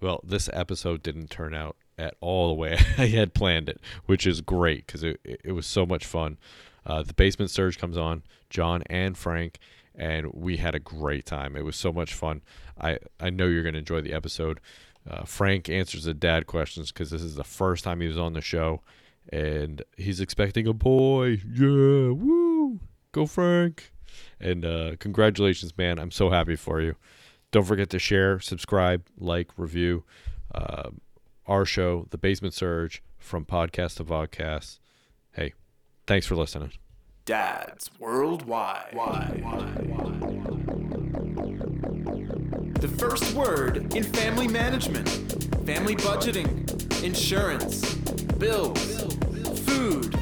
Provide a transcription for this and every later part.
Well, this episode didn't turn out at all the way I had planned it, which is great because it, it, was so much fun. Uh, the basement surge comes on, John and Frank, and we had a great time. It was so much fun. I, I know you're going to enjoy the episode. Uh, Frank answers the dad questions because this is the first time he was on the show, and he's expecting a boy. Yeah, woo, go Frank! And uh, congratulations, man. I'm so happy for you. Don't forget to share, subscribe, like, review uh, our show, The Basement Surge, from podcast to vodcast. Hey, thanks for listening. Dads Worldwide. The first word in family management, family budgeting, insurance, bills, food,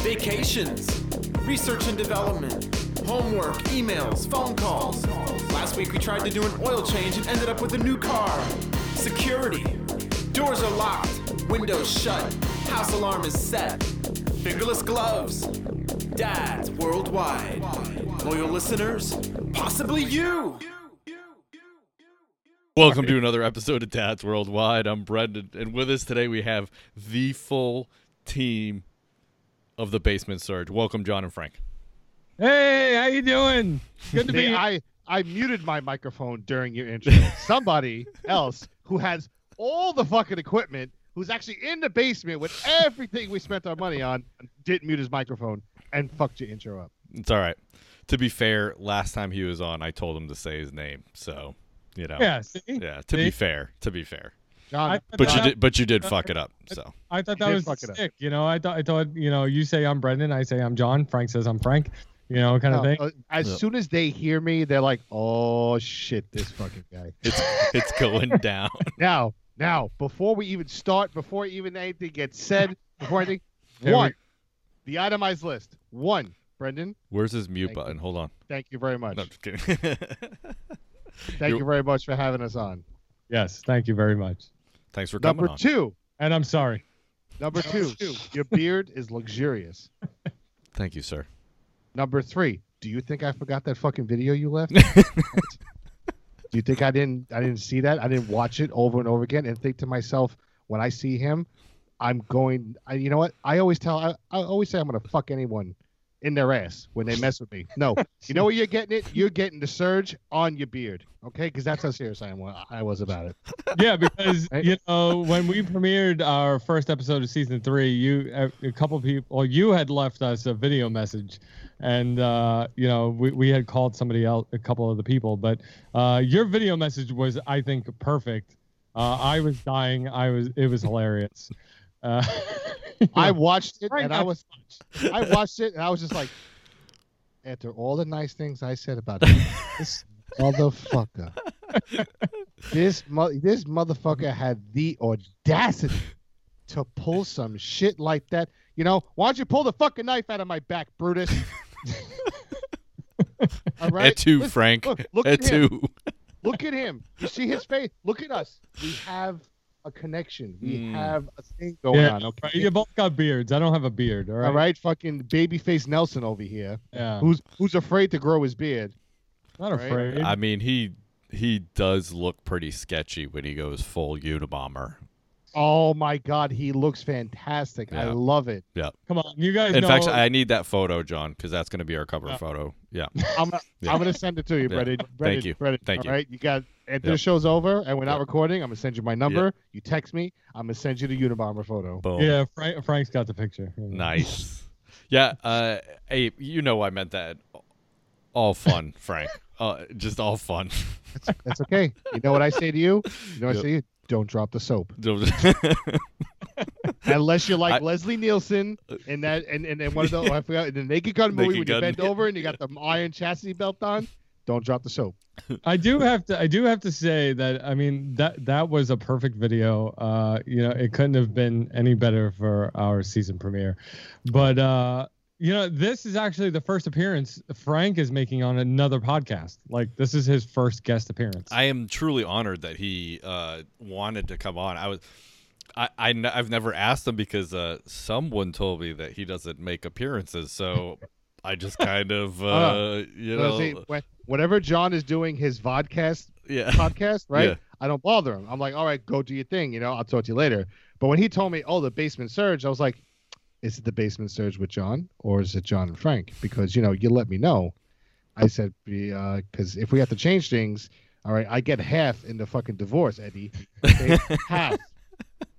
vacations, research and development, homework, emails, phone calls. Last week we tried to do an oil change and ended up with a new car. Security. Doors are locked, windows shut, house alarm is set. Fingerless gloves. Dads worldwide. Loyal listeners, possibly you. Welcome to another episode of Dads Worldwide. I'm Brendan, and with us today we have the full team of the Basement Surge. Welcome, John and Frank. Hey, how you doing? Good to be here. I I muted my microphone during your intro. Somebody else who has all the fucking equipment, who's actually in the basement with everything we spent our money on, didn't mute his microphone and fucked your intro up. It's all right. To be fair, last time he was on, I told him to say his name, so you know. Yeah, see? Yeah. To See? be fair, to be fair, John, but you did, but you did fuck it up. So I thought You that was fuck it up. sick. You know, I thought I thought you know, you say I'm Brendan, I say I'm John, Frank says I'm Frank. You know, kind of no, thing. uh, as Yep. soon as they hear me, they're like, "Oh shit, this fucking guy." it's it's going down. Now, now, before we even start, before even anything gets said, before anything, Here we- one, the itemized list. One, Brendan. Where's his mute Thank you. button? Hold on. Thank you very much. No. Thank you're- you very much for having us on. Yes, thank you very much. Thanks for coming Number on. two, And I'm sorry. number two, your beard is luxurious. Thank you, sir. Number three, do you think I forgot that fucking video you left? do you think I didn't? I didn't see that. I didn't watch it over and over again and think to myself, when I see him, I'm going. I, you know what? I always tell. I, I always say I'm gonna fuck anyone in their ass when they mess with me. No, you know where you're getting it? You're getting the surge on your beard. Okay, because that's how serious I, am, I was about it. Yeah, because Right? you know when we premiered our first episode of season three, you a, a couple people, well, you had left us a video message, and uh, you know we, we had called somebody else, a couple of the people, but uh, your video message was, I think, perfect. Uh, I was dying. I was. It was hilarious. Uh, I watched it and I was. I watched it and I was just like, after all the nice things I said about him, this motherfucker, this mo- this motherfucker had the audacity to pull some shit like that. You know, why don't you pull the fucking knife out of my back, Brutus? all right, Et tu, Listen, Frank. Look, look Et at him. Look at him. You see his face. Look at us. We have a connection. We Mm. have a thing going yeah, on. Okay. right, you both got beards. I don't have a beard. All right. All right, fucking babyface Nelson over here, Yeah. who's who's afraid to grow his beard. Not right? afraid. I mean, he he does look pretty sketchy when he goes full Unabomber. Oh my God, he looks fantastic. I love it. Yeah. Come on, you guys In know. fact, I need that photo, John, because that's going to be our cover Yeah. photo. Yeah. I'm gonna, Yeah. I'm gonna send it to you, Yeah. Brendan. Brendan, you. Brendan, Thank all you. right, you got after Yep. the show's over and we're not Yep. recording. I'm gonna send you my number. You text me. I'm gonna send you the Unabomber photo. Boom. yeah, Frank, Frank's got the picture. Nice. Yeah. Uh, hey, you know I meant that. All fun, Frank. Uh, just all fun. That's okay. You know what I say to you? You know what Yep. I say you? Don't drop the soap. Unless you're like I- Leslie Nielsen and that and, and, and one of the I forgot in the Naked Gun movie Naked when Gun. you bend over and you got the iron chastity belt on. Don't drop the soap. I do have to. I do have to say that. I mean that that was a perfect video. Uh, you know, it couldn't have been any better for our season premiere. But uh, you know, this is actually the first appearance Frank is making on another podcast. Like this is his first guest appearance. I am truly honored that he uh, wanted to come on. I was. I, I n- I've never asked him because uh, someone told me that he doesn't make appearances, so I just kind of uh, Uh, you know see, whenever John is doing his vodcast yeah podcast, right? Yeah. I don't bother him. I'm like, all right, go do your thing. You know, I'll talk to you later. But when he told me, oh, the basement surge, I was like, is it the basement surge with John or is it John and Frank? Because you know, you let me know. I said, because if we have to change things, all right, I get half in the fucking divorce, Eddie. Okay? half.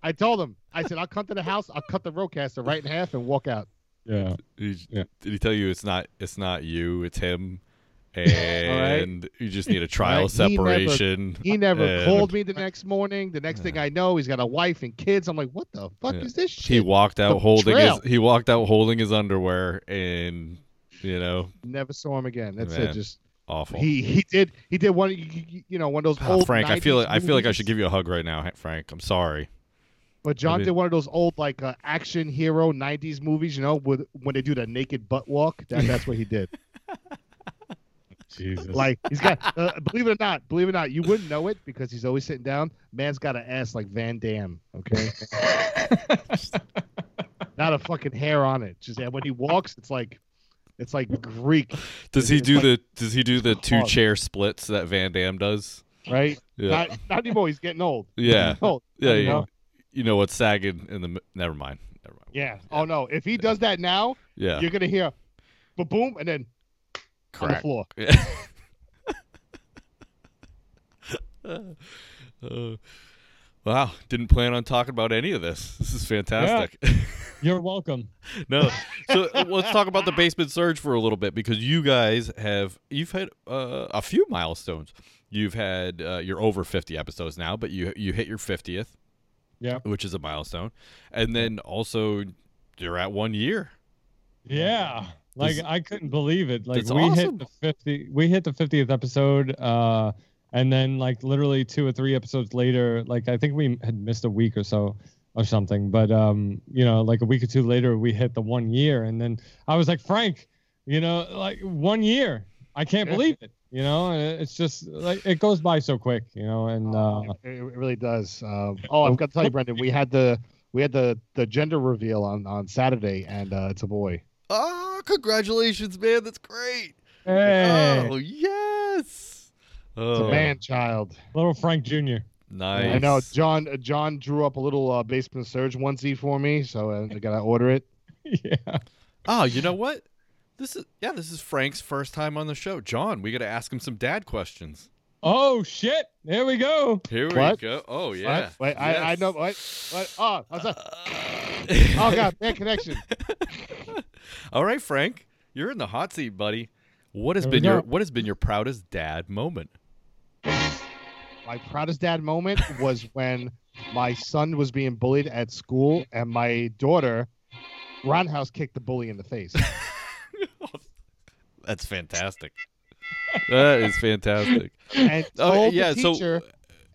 I told him. I said, I'll come to the house. I'll cut the RODECaster right in half and walk out. Yeah. He- Yeah. Did he tell you it's not it's not you, it's him? And you just need a trial Right, he never- separation. He never called me the next morning. The next thing I know, he's got a wife and kids. I'm like, what the fuck Yeah. is this shit? He walked out holding Betrayal. his he walked out holding his underwear and you know, Never saw him again. That's Man. it. Just awful. he he did he did one you, know one of those old Frank, I feel 90s like I feel like I should give you a hug right now, Frank. I'm sorry. But John did one of those old like uh, action hero '90s movies, you know, with when they do the naked butt walk. That, that's what he did. Jesus. Like he's got, uh, believe it or not, believe it or not, you wouldn't know it because he's always sitting down. Man's got an ass like Van Damme. Okay, not a fucking hair on it. Just and when he walks, it's like, it's like Greek, Does he It's do like- the does he do the two hard. chair splits that Van Damme does? right? Yeah. Not, not anymore. He's getting old. Yeah. He's old. Yeah, you, know? You know what's sagging in the never mind. Never mind. Yeah. Oh no. If he does that now, Yeah. you're gonna hear, ba boom, and then on the Crack. floor. Uh, wow, didn't plan on talking about any of this. This is fantastic. You're welcome. no, so uh, let's talk about the basement surge for a little bit because you guys have you've had uh, a few milestones. You've had uh, you're over 50 episodes now, but you you hit your 50th, Yeah. which is a milestone, and then also you're at one year. Yeah. Like This- I couldn't believe it. Like we awesome. hit the 50 we hit the 50th episode uh and then like literally two or three episodes later like I think we had missed a week or so or something but um you know like a week or two later we hit the 1 year and then I was like Frank you know like 1 year I can't Yeah. believe it you know it's just like it goes by so quick you know and uh it, it really does. Um, oh, I've got to tell you, Brendan, we had the we had the the gender reveal on on Saturday, and uh, it's a boy. Oh, congratulations, man! That's great. hey Oh yes. It's Oh, a man child. little Frank Jr. nice. I know John. uh, John drew up a little uh, basement surge onesie for me, so uh, I gotta order it. yeah Oh, you know what? This is yeah. This is Frank's first time on the show. John, we got to ask him some dad questions. Oh shit! There we go. Here What? we go. Oh What? yeah. Wait, I, I Yes. know. What? What? Oh, I was like, Uh, oh god, bad connection. All right, Frank, you're in the hot seat, buddy. What has There we been your go. What has been your proudest dad moment? My proudest dad moment was when my son was being bullied at school, and my daughter roundhouse kicked the bully in the face. That's fantastic. that is fantastic. and Oh, told yeah, the so- teacher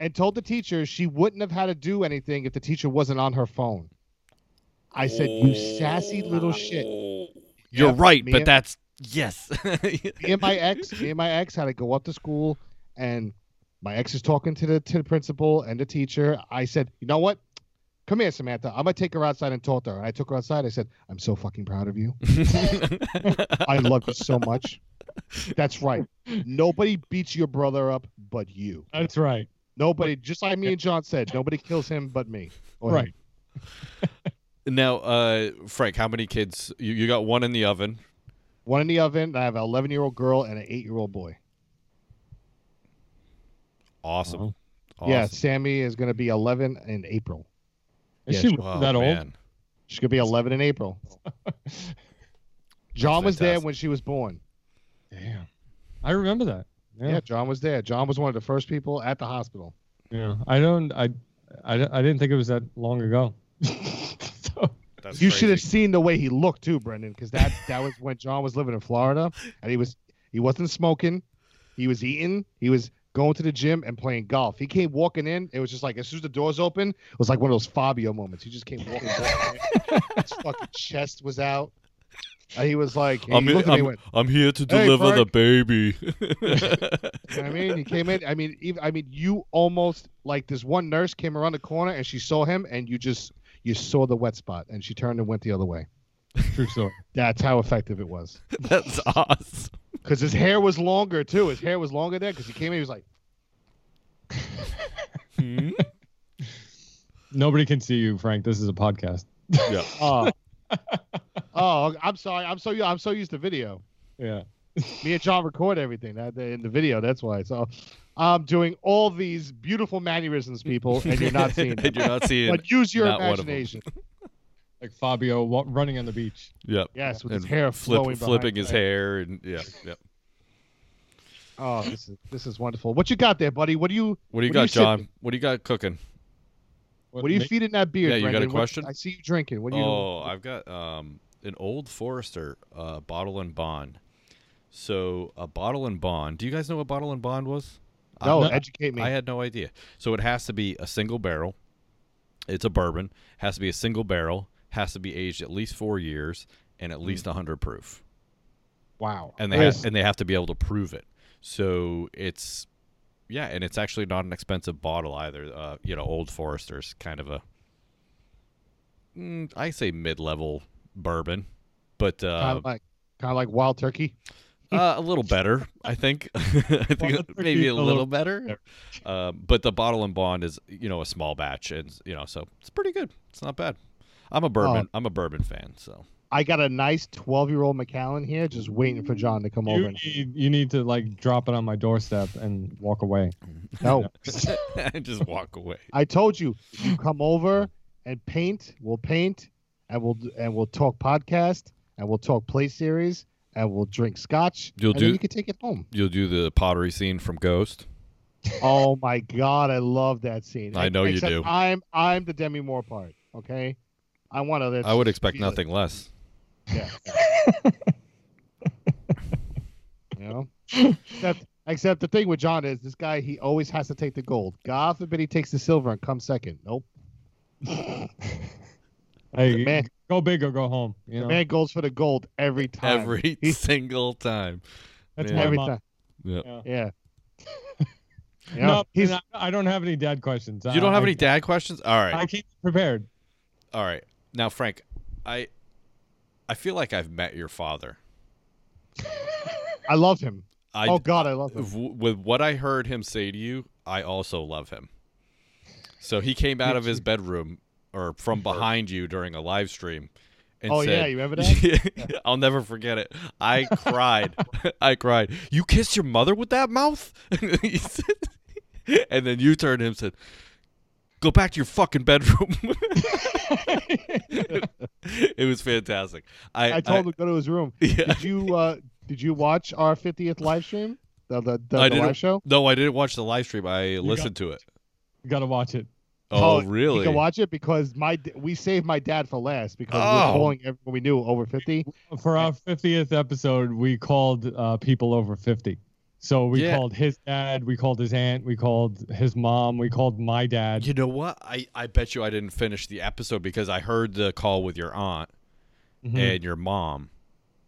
and told the teacher she wouldn't have had to do anything if the teacher wasn't on her phone. I said, "You sassy little shit." Oh. You're Yep, right, but and- that's yes. Me and my ex, me and my ex had to go up to school, and my ex is talking to the to the principal and the teacher. I said, "You know what? Come here, Samantha. I'm gonna take her outside and talk to her." And I took her outside. I said, "I'm so fucking proud of you. I love you so much." That's right. Nobody beats your brother up but you. That's right. Nobody, just like me and John said, nobody kills him but me. Or. Right. now, uh, Frank, how many kids? You, you got one in the oven. One in the oven. I have an 11 year old girl and an 8 year old boy. Awesome. Wow. Yeah, Awesome. Sammy is going to be 11 in April. Is Yeah, she she- Wow, that old? man. She's going to be 11 in April. John was there when she was born. Damn. I remember that. Yeah. Yeah. John was there. John was one of the first people at the hospital. Yeah. I don't. I. I, I didn't think it was that long ago. so, That's you should have seen the way he looked too, Brendan, because that that was when John was living in Florida, and he was he wasn't smoking, he was eating, he was going to the gym and playing golf. He came walking in. It was just like as soon as the doors open, it was like one of those Fabio moments. He just came walking. in. His fucking chest was out. And he was like, he I'm, looked at I'm, went, I'm here to "Hey, deliver the baby. You know what I mean, he came in. I mean, even, I mean, you almost like this one nurse came around the corner and she saw him, and you just you saw the wet spot, and she turned and went the other way. True story. That's how effective it was. That's awesome. Because his hair was longer too. His hair was longer there because he came in. He was like, hmm? Nobody can see you, Frank. This is a podcast. yeah. Oh. oh, I'm sorry. I'm so I'm so used to video. Yeah. Me and John record everything in the video. That's why. So I'm doing all these beautiful mannerisms, people, and you're not seeing them. and you're not seeing. But use your not one of them. imagination. Like Fabio wa- running on the beach. Yep. Yes, with And his hair flip, flowing flipping his right. hair and yeah, yep. Oh, this is this is wonderful. What you got there, buddy? What do you What do you What got, you John? sipping? What do you got cooking? what are you ma- feeding that beard? Yeah, you got a Brendan? What- question? I see you drinking. What do you? Oh, I've got um, an old Forester uh, bottled in bond. So a bottled in bond. Do you guys know what bottled in bond was? no, no, educate me. I had no idea. So it has to be a single barrel. It's a bourbon. Has to be a single barrel. Has to be aged at least four years and at Hmm. least hundred proof. wow. And they have, and they have to be able to prove it. So it's yeah, and it's actually not an expensive bottle either. Uh, you know, Old Forester's kind of a mm, I say mid-level bourbon, but kind uh, of like kind of like wild turkey. uh, a little better, I think. I think maybe a a little little better. Um, but the bottled in bond is, you know, a small batch, and you know, so it's pretty good. It's not bad. I'm a oh. bourbon. I'm a bourbon fan. So I got a nice 12 year old Macallan here, just waiting for John to come over. You and- need, you need to like drop it on my doorstep and walk away. No, just walk away. I told you, you come over and paint. We'll paint, and we'll and we'll talk podcast, and we'll talk play series, and we'll drink scotch. You'll and do- Then you can take it home. You'll do the pottery scene from Ghost. Oh my god, I love that scene. I know you Except do. I'm I'm the Demi Moore part. Okay, I want to. I would expect nothing less. Yeah. you know, except except the thing with John is this guy. He always has to take the gold. God forbid he takes the silver and comes second. Nope. Hey, man- go big or go home. You The know, man goes for the gold every time. Every He- single time. that's Yeah. every mom. time. Yeah. Yeah. Yeah. Yeah, No, he's and I I don't have any dad questions. You don't have I, any dad questions? All right. I came prepared. All right. Now, Frank, I I feel like I've met your father. I love him. I, oh God, I love him. w- with what I heard him say to you, I also love him. So he came out of his bedroom or from behind you during a live stream and Oh, said, yeah, you remember that? I'll never forget it. I cried. I cried. You kissed your mother with that mouth? And then you turned to him and said, Go back to your fucking bedroom. it was fantastic. I, I told him to go to his room. Yeah. Did you uh did you watch our 50th live stream? The the, the, I the didn't- live show? No, I didn't watch the live stream. I listened to it. You gotta watch it. Oh, really? You really? can watch it because my we saved my dad for last because we Oh. were calling everyone we knew over 50. For our 50th episode, we called uh, people over 50. So we Yeah. called his dad, we called his aunt, we called his mom, we called my dad. You know what? I, I bet you I didn't finish the episode because I heard the call with your aunt Mhm. and your mom,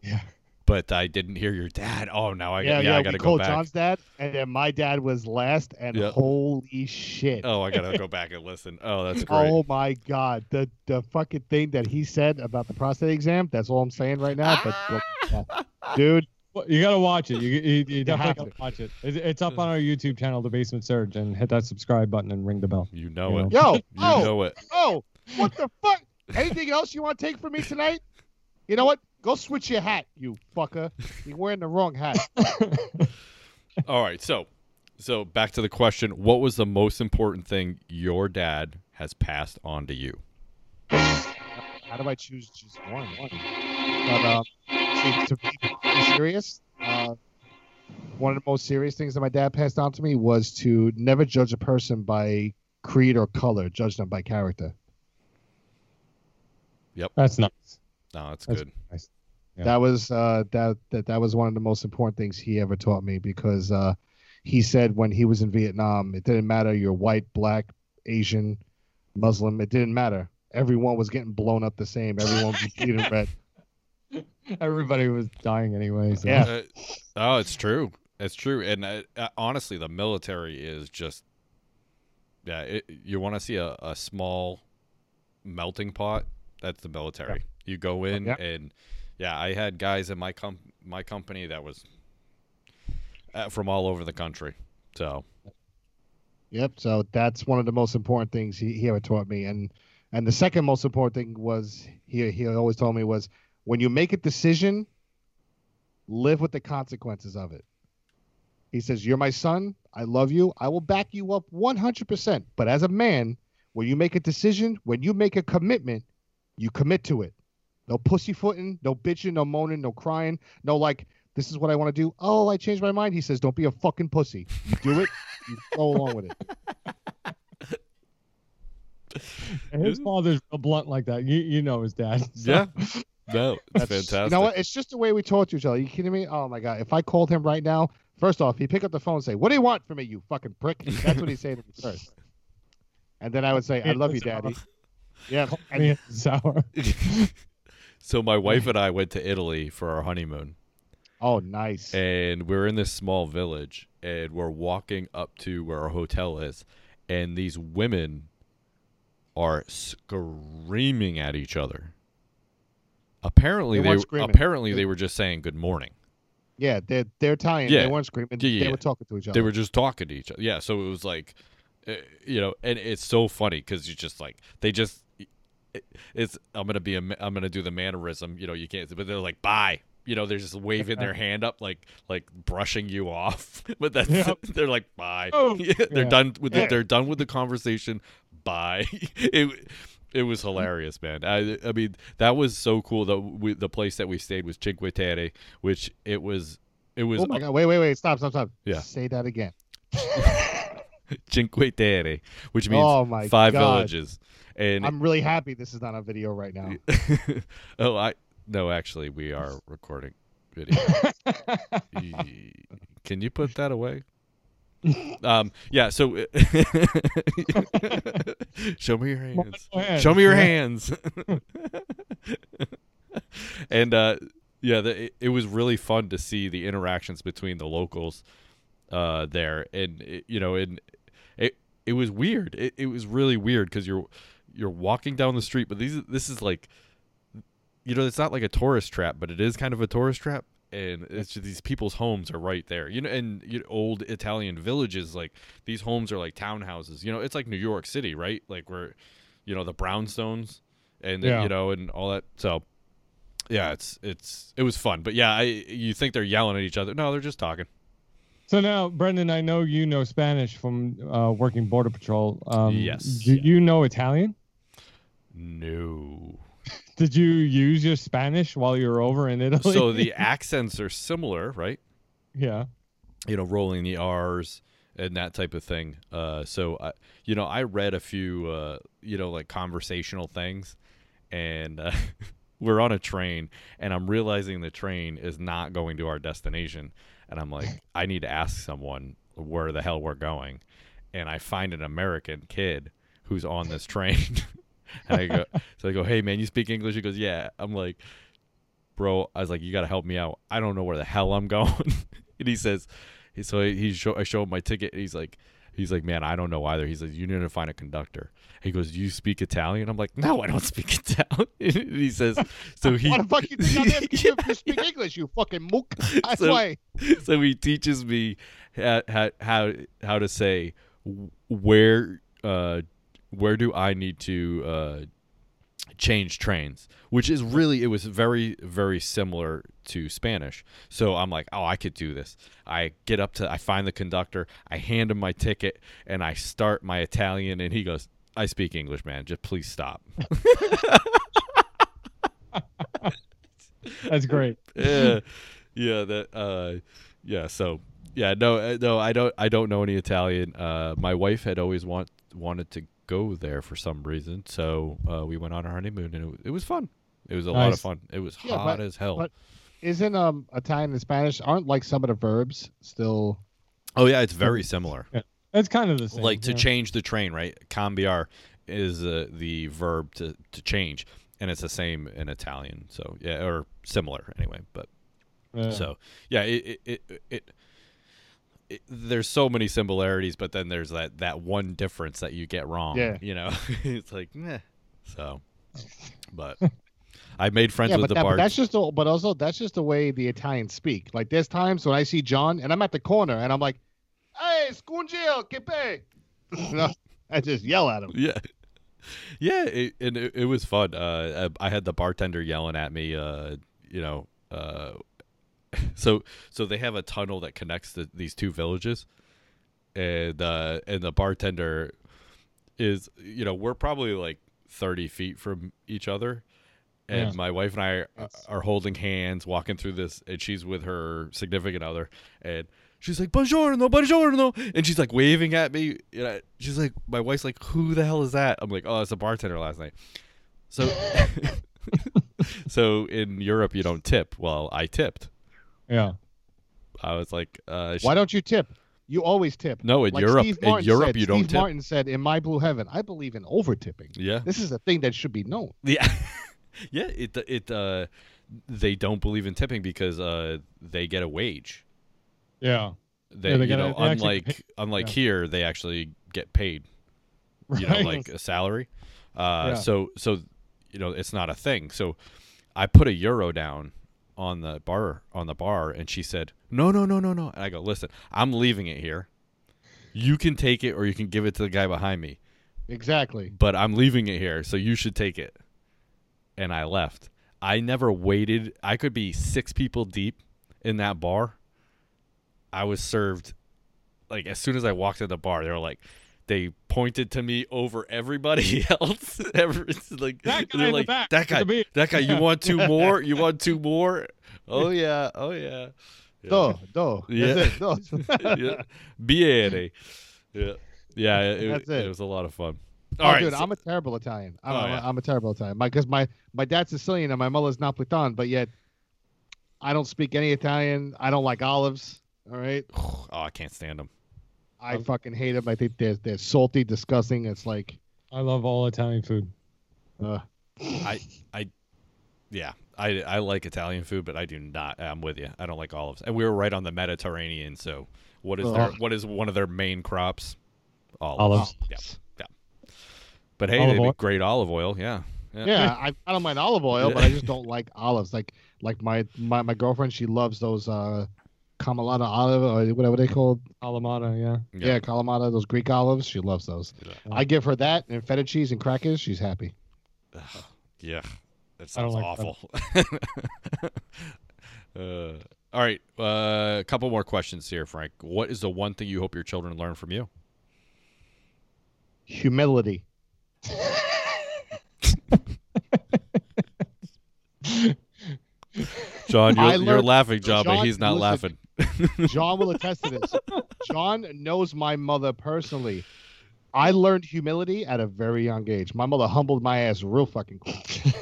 yeah. but I didn't hear your dad. Oh, now I yeah, got yeah, I we got to go called back. John's dad, and then my dad was last, and Yep. holy shit! Oh, I got to go back and listen. Oh, that's great. Oh my god, the the fucking thing that he said about the prostate exam. That's all I'm saying right now. But, dude, Well, you gotta watch it. You, you, you have definitely gotta watch it. It's, it's up on our YouTube channel, The Basement Surge, and hit that subscribe button and ring the bell. You know You it. yo, You oh, know it. oh, what the fuck? Anything else you want to take from me tonight? You know what? Go switch your hat, you fucker. You're wearing the wrong hat. All right, so so back to the question: What was the most important thing your dad has passed on to you? How do I choose just one? one. But um, see, to be serious, uh, one of the most serious things that my dad passed on to me was to never judge a person by creed or color, judge them by character. Yep, that's nice. No, that's That's good. nice. Yeah. That was uh, that that that was one of the most important things he ever taught me because uh, he said when he was in Vietnam, it didn't matter you're white, black, Asian, Muslim, it didn't matter. Everyone was getting blown up the same. Everyone was bleeding red. Everybody was dying anyway. So. Yeah. Uh, oh, it's true. It's true. And uh, uh, honestly, the military is just yeah. It, you want to see a, a small melting pot? That's the military. You go in Yeah. and yeah, I had guys in my com- my company that was uh, from all over the country. So Yep. So that's one of the most important things he, he ever taught me. And and the second most important thing was he he always told me was when you make a decision, live with the consequences of it. He says, You're my son. I love you. I will back you up 100%. But as a man, when you make a decision, when you make a commitment, you commit to it. No pussyfooting, no bitching, no moaning, no crying, no like, this is what I want to do. Oh, I changed my mind. He says, Don't be a fucking pussy. You do it, you go along with it. And his father's real blunt like that. You you know his dad. so- Yeah. No, it's That's- fantastic. You know what? It's just the way we talk to each other. you kidding me? Oh my god! If I called him right now, first off, he'd pick up the phone and say, "What do you want from me, you fucking prick?" That's what he'd say to me first. And then I would say, "I love you, daddy." Yeah. And sour. so my wife and I went to Italy for our honeymoon, oh, nice. and we're in this small village, and we're walking up to where our hotel is, and these women are screaming at each other. Apparently, They they, screaming. apparently they were just saying good morning. Yeah, they're they're Italian. Yeah. They weren't screaming. Yeah, yeah, They were talking to each other. They were just talking to each other. Yeah, so it was like, uh, you know, and it's so funny because you just like they just. It's I'm gonna be a I'm gonna do the mannerism you know you can't but they're like bye you know they're just waving their hand up like like brushing you off but that's Yep. they're like bye Oh, Yeah, they're done with the, they're done with the conversation bye it it was hilarious man I I mean that was so cool that we, the place that we stayed was Cinque Terre which it was it was Oh my god! Wait, wait, wait! Stop, stop, stop. Yeah. Say that again. Cinque Terre, which means Oh my five God. villages. And I'm really happy this is not on video right now. oh, I no, actually, we are recording video. Can you put that away? Um, yeah. So, show me your hands. Ahead. Show me your hands. and uh, yeah, the, it, it was really fun to see the interactions between the locals uh, there, and it, you know, and it it was weird. It, it was really weird because you're you're walking down the street, but these this is like, you know, it's not like a tourist trap, but it is kind of a tourist trap. And it's just, these people's homes are right there, you know. And you know, old Italian villages, like these homes are like townhouses. You know, it's like New York City, right? Like where, you know, the brownstones and the- Yeah. you know and all that. So, yeah, it's it's it was fun. But yeah, I you think they're yelling at each other? No, they're just talking. So now, Brendan, I know you know Spanish from uh, working border patrol. Um, Yes. Do you know Italian? No. Did you use your Spanish while you were over in Italy? So the accents are similar, right? yeah. you know, rolling the R's and that type of thing. Uh, so, I, you know, I read a few, uh, you know, like conversational things, and uh, we're on a train, and I'm realizing the train is not going to our destination, and I'm like, I need to ask someone where the hell we're going, and I find an American kid who's on this train. and I go, so I go, hey man, you speak English? He goes, yeah. I'm like, bro, I was like, you got to help me out. I don't know where the hell I'm going. and he says, so he show, I show him my ticket. And he's like, he's like, man, I don't know either. He's like, you need to find a conductor. He goes, do you speak Italian? I'm like, no, I don't speak Italian. and he says, so he, What the fuck you think I'm asking you speak English? You fucking mook. That's So- why. so he teaches me how how how, how to say where uh where do I need to uh change trains which is really it was very very similar to Spanish so I'm like oh I could do this I get up to I find the conductor I hand him my ticket and I start my Italian and he goes I speak English man just please stop That's great. yeah, yeah, that, uh, yeah. So, yeah, no, uh, no, I don't, I don't know any Italian. Uh, my wife had always want wanted to go there for some reason, so uh, we went on our honeymoon, and it, it was fun. It was a lot of fun. It was Yeah, hot but- as hell. but- Isn't um Italian and Spanish aren't like some of the verbs still? oh yeah, it's very similar. It's kind of the same. like to yeah. change the train, right? Cambiar is uh, the verb to to change, and it's the same in Italian. So yeah, or similar anyway. But Yeah. So yeah, it, it it it there's so many similarities, but then there's that that one difference that you get wrong. Yeah. you know, it's like meh. So, but I made friends yeah, with the that, but bards. that's just the, but also that's just the way the Italians speak. Like there's times when I see John and I'm at the corner and I'm like, "Hey, scungio, che pe?" I just yell at him. Yeah. Yeah, it, and it, it was fun. Uh, I I had the bartender yelling at me. Uh, you know, uh, so so they have a tunnel that connects the, these two villages, and uh, and the bartender is you know we're probably like thirty feet from each other, and Yeah. my wife and I are, are holding hands walking through this, and she's with her significant other, and she's like buongiorno, buongiorno, and she's like waving at me. And know, she's like, my wife's like, who the hell is that? I'm like, oh, it's a bartender last night. So, so in Europe you don't tip. Well, I tipped. Yeah. I was like, uh, she- Why don't you tip? You always tip. no, in Like Europe, in Europe said, you don't Steve tip. Martin said, "In my blue heaven, I believe in over tipping. Yeah, This is a thing that should be known." yeah, yeah. It it uh, they don't believe in tipping because uh, they get a wage. Yeah. They, Yeah, they you get a- know, they unlike pay- unlike yeah. here, they actually get paid. You know, like a salary. Uh, Yeah. So so you know, it's not a thing. So I put a euro down on the bar on the bar, and she said, "No, no, no, no, no." And I go, "Listen, I'm leaving it here. You can take it, or you can give it to the guy behind me." Exactly. but I'm leaving it here, so you should take it. And I left. I never waited. I could be six people deep in that bar. I was served like as soon as I walked in the bar, they were like they pointed to me over everybody else. Every, it's like That guy they're in the like, that guy, that guy. You want two more? You want two more? Oh yeah, oh yeah. Yeah. Do, do. Yeah. That's it. Do. yeah. Biene. Yeah. Yeah, it, That's it. it. was a lot of fun. Oh, All right, dude, so- I'm a terrible Italian. I'm, Oh, I'm, yeah. a, I'm a terrible Italian. My because my my dad's Sicilian and my mother's Napolitan, but yet I don't speak any Italian. I don't like olives. All right, oh, I can't stand them. I fucking hate them. I think they're they're salty, disgusting. It's like, I love all Italian food. uh, I, I, yeah, I, I like Italian food, but I do not. I'm with you. I don't like olives, and we were right on the Mediterranean. So, what is their what is one of their main crops? Olives. Olives. Yeah, yeah. But hey, Olive they great olive oil. Yeah. yeah, I, I don't mind olive oil, but I just don't like olives. Like like my my, my girlfriend, she loves those uh Kamalata olive or whatever they called. Alamata, yeah. Yeah, Kalamata, those Greek olives. She loves those. Yeah. I give her that and feta cheese and crackers. She's happy. Yeah, that sounds like awful. uh, all right, uh, a couple more questions here, Frank. What is the one thing you hope your children learn from you? Humility. John, you're, you're laughing, John, but he's not listen. laughing. John will attest to this. John knows my mother personally. I learned humility at a very young age. My mother humbled my ass real fucking quick.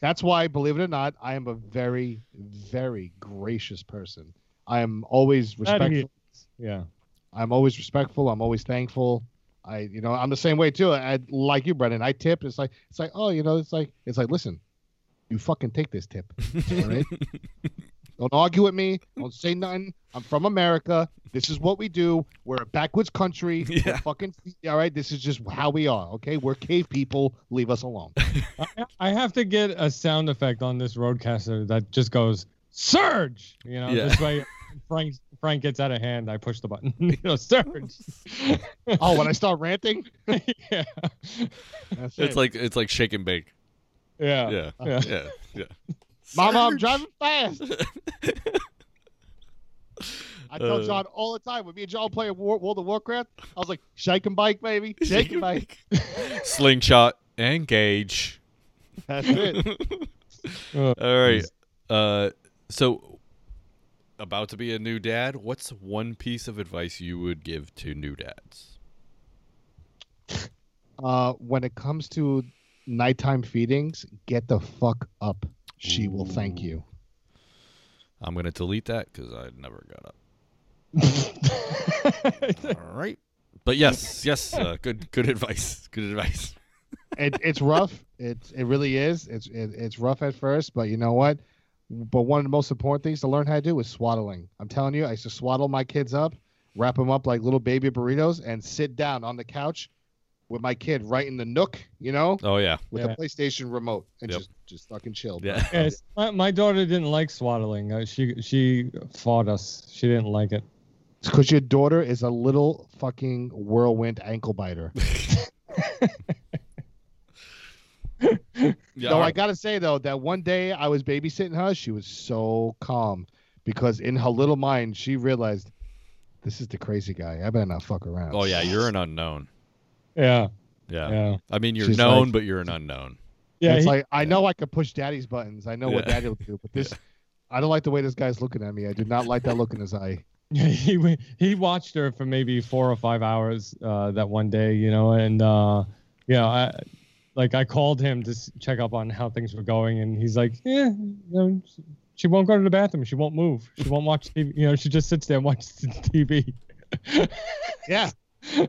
That's why, believe it or not, I am a very, very gracious person. I am always respectful. Yeah. I'm always respectful. I'm always thankful. I, you know, I'm the same way too. I like you, Brendan. I tip. It's like, it's like, oh, you know, it's like, it's like, listen, you fucking take this tip. All right. Don't argue with me. Don't say nothing. I'm from America. This is what we do. We're a backwoods country. We're fucking all right. This is just how we are. Okay. We're cave people. Leave us alone. I, I have to get a sound effect on this RODECaster that just goes surge. You know, Yeah. this way Frank Frank gets out of hand. I push the button. you know, surge. Oh, when I start ranting, yeah. that's It's it. like it's like shake and bake. Yeah. Yeah, Yeah. yeah, yeah. Mama, I'm driving fast. I tell Uh. John all the time when me and John play War, World of Warcraft, I was like, shake and bike, baby. Shake and bike. Slingshot, and engage. That's it. Uh, All right. Uh, so about to be a new dad. What's one piece of advice you would give to new dads? Uh, when it comes to nighttime feedings, get the fuck up. She will thank you. I'm gonna delete that because I never got up. All right. But yes, yes, uh, good, good advice. Good advice. It, it's rough. It's it really is. It's it, it's rough at first, but you know what? But one of the most important things to learn how to do is swaddling. I'm telling you, I used to swaddle my kids up, wrap them up like little baby burritos, and sit down on the couch with my kid right in the nook, you know, Oh yeah, with Yeah. a PlayStation remote, and Yep. just just fucking chill. yeah. yes, my, my daughter didn't like swaddling. Uh, she she fought us. She didn't like it. because your daughter is a little fucking whirlwind ankle biter. Yeah, no, all I gotta say though that one day I was babysitting her, she was so calm because in her little mind she realized this is the crazy guy. I better not fuck around. Oh yeah, you're an unknown. Yeah. Yeah. Yeah. I mean, you're She's known, like- but you're an unknown. Yeah. it's he- like I know I could push daddy's buttons. I know what daddy will do, but this I don't like the way this guy's looking at me. I did not like that look in his eye. he he watched her for maybe four or five hours uh, that one day, you know, and uh, you know, I, like I called him to check up on how things were going, and he's like, yeah, you know, she won't go to the bathroom, she won't move, she won't watch TV, you know, she just sits there and watches TV. Yeah. So,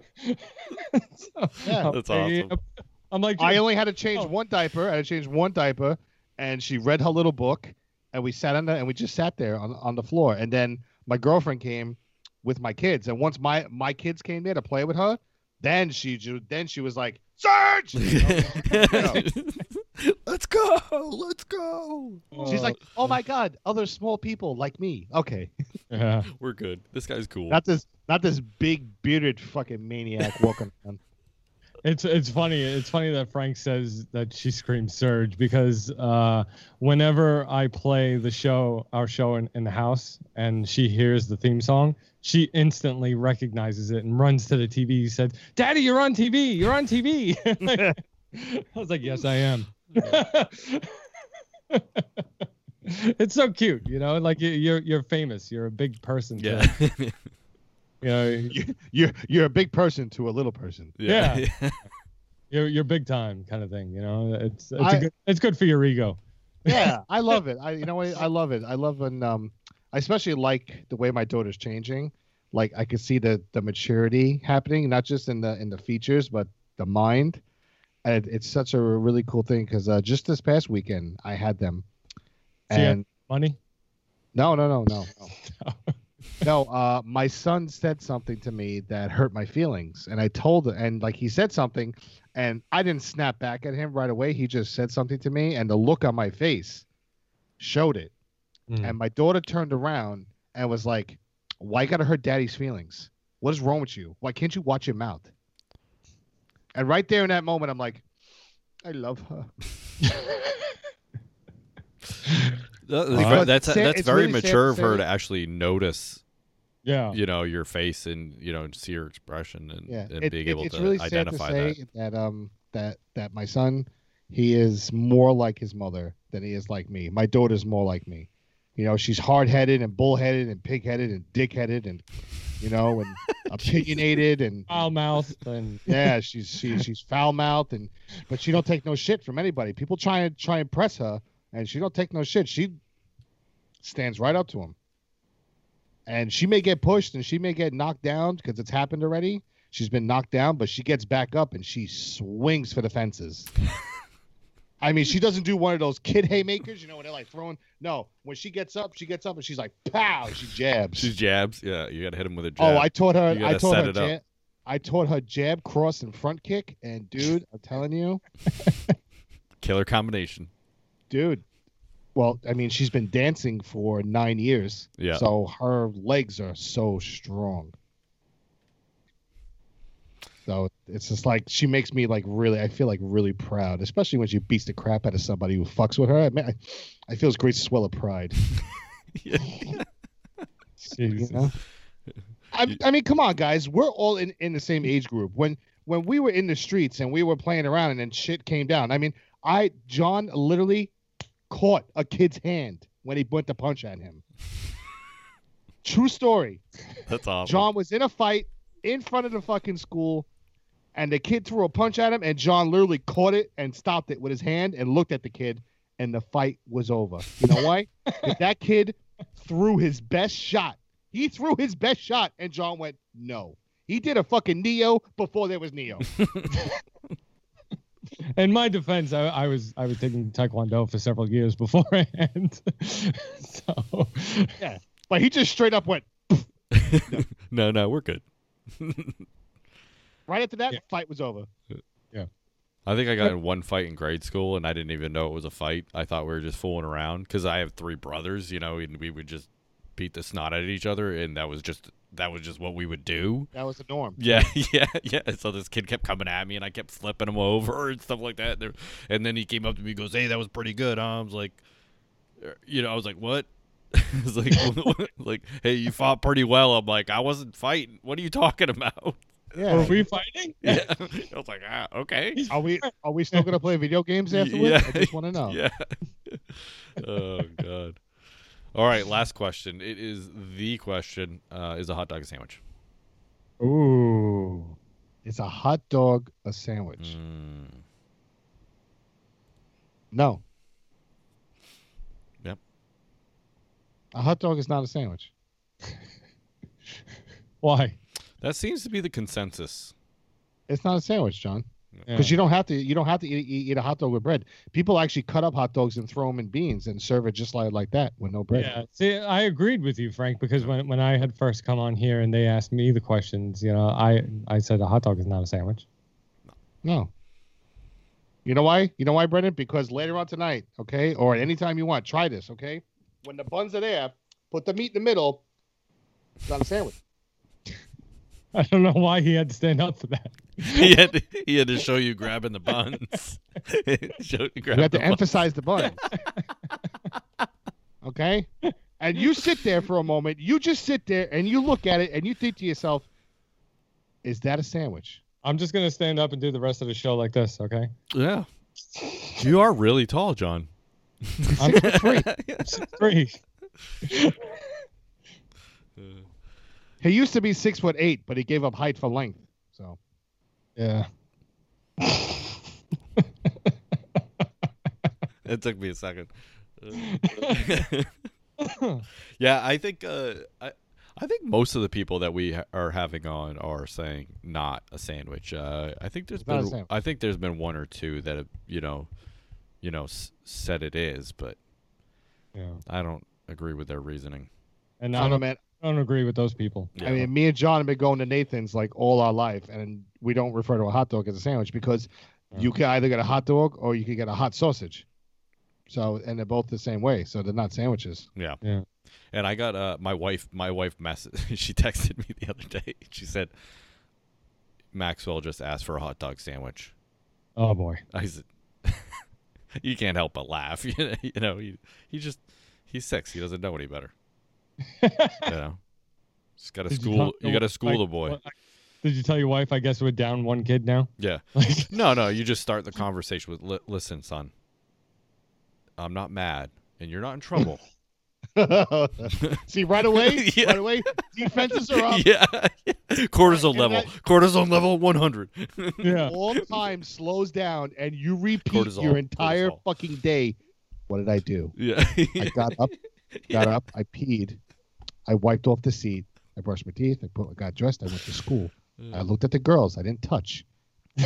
Yeah. That's I- awesome. I'm like, I only had to change Oh. one diaper. I had to change one diaper, and she read her little book, and we sat on the and we just sat there on on the floor. And then my girlfriend came with my kids, and once my my kids came there to play with her, then she then she was like, "Surge!" You know? let's go. Let's go. She's like, "Oh my god, other small people like me." Okay, yeah. We're good. This guy's cool. not this not this big bearded fucking maniac walking around. It's it's funny. It's funny that Frank says that she screams Surge because uh, whenever I play the show, our show in, in the house, and she hears the theme song, she instantly recognizes it and runs to the TV. Said, "Daddy, you're on TV. You're on TV." I was like, "Yes, I am." it's so cute, you know. Like you- you're you're famous. You're a big person. yeah. you know, You- You're you're a big person to a little person. Yeah. yeah. you're you're big time kind of thing. You know, it's it's, I- a good, it's good for your ego. yeah i love it i you know what i love it i love when um i especially like the way my daughter's changing like i can see the the maturity happening not just in the in the features but the mind and it's such a really cool thing because uh, just this past weekend i had them. So and Money. no no no no no. No uh my son said something to me that hurt my feelings and i told and like he said something and i didn't snap back at him right away. He just said something to me and the look on my face showed it. Mm. and my daughter turned around and was like why you gotta hurt daddy's feelings? What is wrong with you? Why can't you watch your mouth and right there in that moment i'm like i love her That- that's that's, Sad- that's very really mature of her to actually notice, Yeah. you know, your face and you know see your expression and, yeah and it- being it- able it's to really sad to identify say that. that. um that that my son he is more like his mother than he is like me my daughter's more like me you know she's hard-headed and bullheaded and pig-headed and dick-headed and you know and opinionated and Foul mouth and yeah she's she, she's foul-mouthed and but she don't take no shit from anybody. People try and try and press her and she don't take no shit. She stands right up to him. And she may get pushed and she may get knocked down because it's happened already. She's been knocked down but she gets back up and she swings for the fences I mean, she doesn't do one of those kid haymakers, you know, when they're like throwing. No, when she gets up, she gets up and she's like, pow, she jabs. She jabs. Yeah, you got to hit him with a oh, jab. Oh, I taught her. I taught her. Jab, I taught her jab, cross, and front kick. And dude, I'm telling you, Killer combination. dude. Well, I mean, she's been dancing for nine years, Yeah. so her legs are so strong. So it's just like she makes me like really. I feel like really proud, especially when she beats the crap out of somebody who fucks with her. I mean, I, I feel this great swell of pride. You know? I, I mean, come on, guys. We're all in, in the same age group. When when we were in the streets and we were playing around and then shit came down. I mean, I John literally caught a kid's hand when he went to punch at him. True story. That's awesome. John was in a fight in front of the fucking school, and the kid threw a punch at him, and John literally caught it and stopped it with his hand and looked at the kid, and the fight was over. You know why? 'Cause that kid threw his best shot. He threw his best shot, and John went, no. He did a fucking Neo before there was Neo. In my defense, I, I was I was taking Taekwondo for several years beforehand. so yeah, But he just straight up went, no, no, we're good. Right after that, Yeah. fight was over. Yeah. I think I got in one fight in grade school, and I didn't even know it was a fight. I thought we were just fooling around because I have three brothers, you know, and we would just beat the snot out of each other, and that was just that was just what we would do. That was the norm. Yeah, yeah, yeah. So this kid kept coming at me, and I kept flipping him over and stuff like that. And then he came up to me, and goes, "Hey, that was pretty good." Huh? I was like, uh, you know, I was like, "What?" I was like, like, "Hey, you fought pretty well." I'm like, "I wasn't fighting. What are you talking about?" Yeah. Were we fighting? Yeah, I was like, "Ah, okay." Are we are we still gonna play video games afterwards? Yeah. I just want to know. Yeah. oh God. All right, last question. It is the question: uh, Is a hot dog a sandwich? Ooh. Is a hot dog a sandwich? Mm, No. Yep. A hot dog is not a sandwich. Why? That seems to be the consensus. It's not a sandwich, John. Yeah. Because you don't have to. You don't have to eat, eat, eat a hot dog with bread. People actually cut up hot dogs and throw them in beans and serve it just like like that with no bread. Yeah. See, I agreed with you, Frank, because when when I had first come on here and they asked me the questions, you know, I I said a hot dog is not a sandwich. No. You know why? You know why, Brendan? Because later on tonight, okay, or anytime you want, try this, okay? When the buns are there, put the meat in the middle. It's not a sandwich. I don't know why he had to stand up for that. he had to, he had to show you grabbing the buns. show, You grab have to buns. emphasize the buns. okay? And you sit there for a moment. You just sit there and you look at it and you think to yourself, is that a sandwich? I'm just gonna stand up and do the rest of the show like this, okay? Yeah, you are really tall, John. I'm three. three. He used to be six foot eight, but he gave up height for length. So Yeah. It took me a second. yeah, I think uh, I I think most of the people that we ha- are having on are saying not a sandwich. Uh, I think there's It's not been. I think there's been one or two that have you know, you know, s- said it is, but Yeah. I don't agree with their reasoning. And I I don't know, man. I don't agree with those people. Yeah. I mean, me and John have been going to Nathan's like all our life, and we don't refer to a hot dog as a sandwich because you can either get a hot dog or you can get a hot sausage. So, and they're both the same way, so they're not sandwiches. Yeah. Yeah. And I got uh my wife my wife message she texted me the other day. She said Maxwell just asked for a hot dog sandwich. Oh boy. I said you can't help but laugh. You know, you know he, he just he's six. He doesn't know any better. you know. Just got to Did school tell- you got to school like, the boy. Did you tell your wife? I guess we're down one kid now. Yeah. Like, No, no, you just start the conversation with listen, son. I'm not mad and you're not in trouble. See, right away, Yeah. right away, defenses are up. yeah. Cortisol And level. that- Cortisol level 100. yeah. All time slows down, and you repeat Cortisol, your entire cortisol. fucking day. What did I do? Yeah. I got up, got up, I peed, I wiped off the seat, I brushed my teeth, I put, I got dressed, I went to school. I looked at the girls, I didn't touch.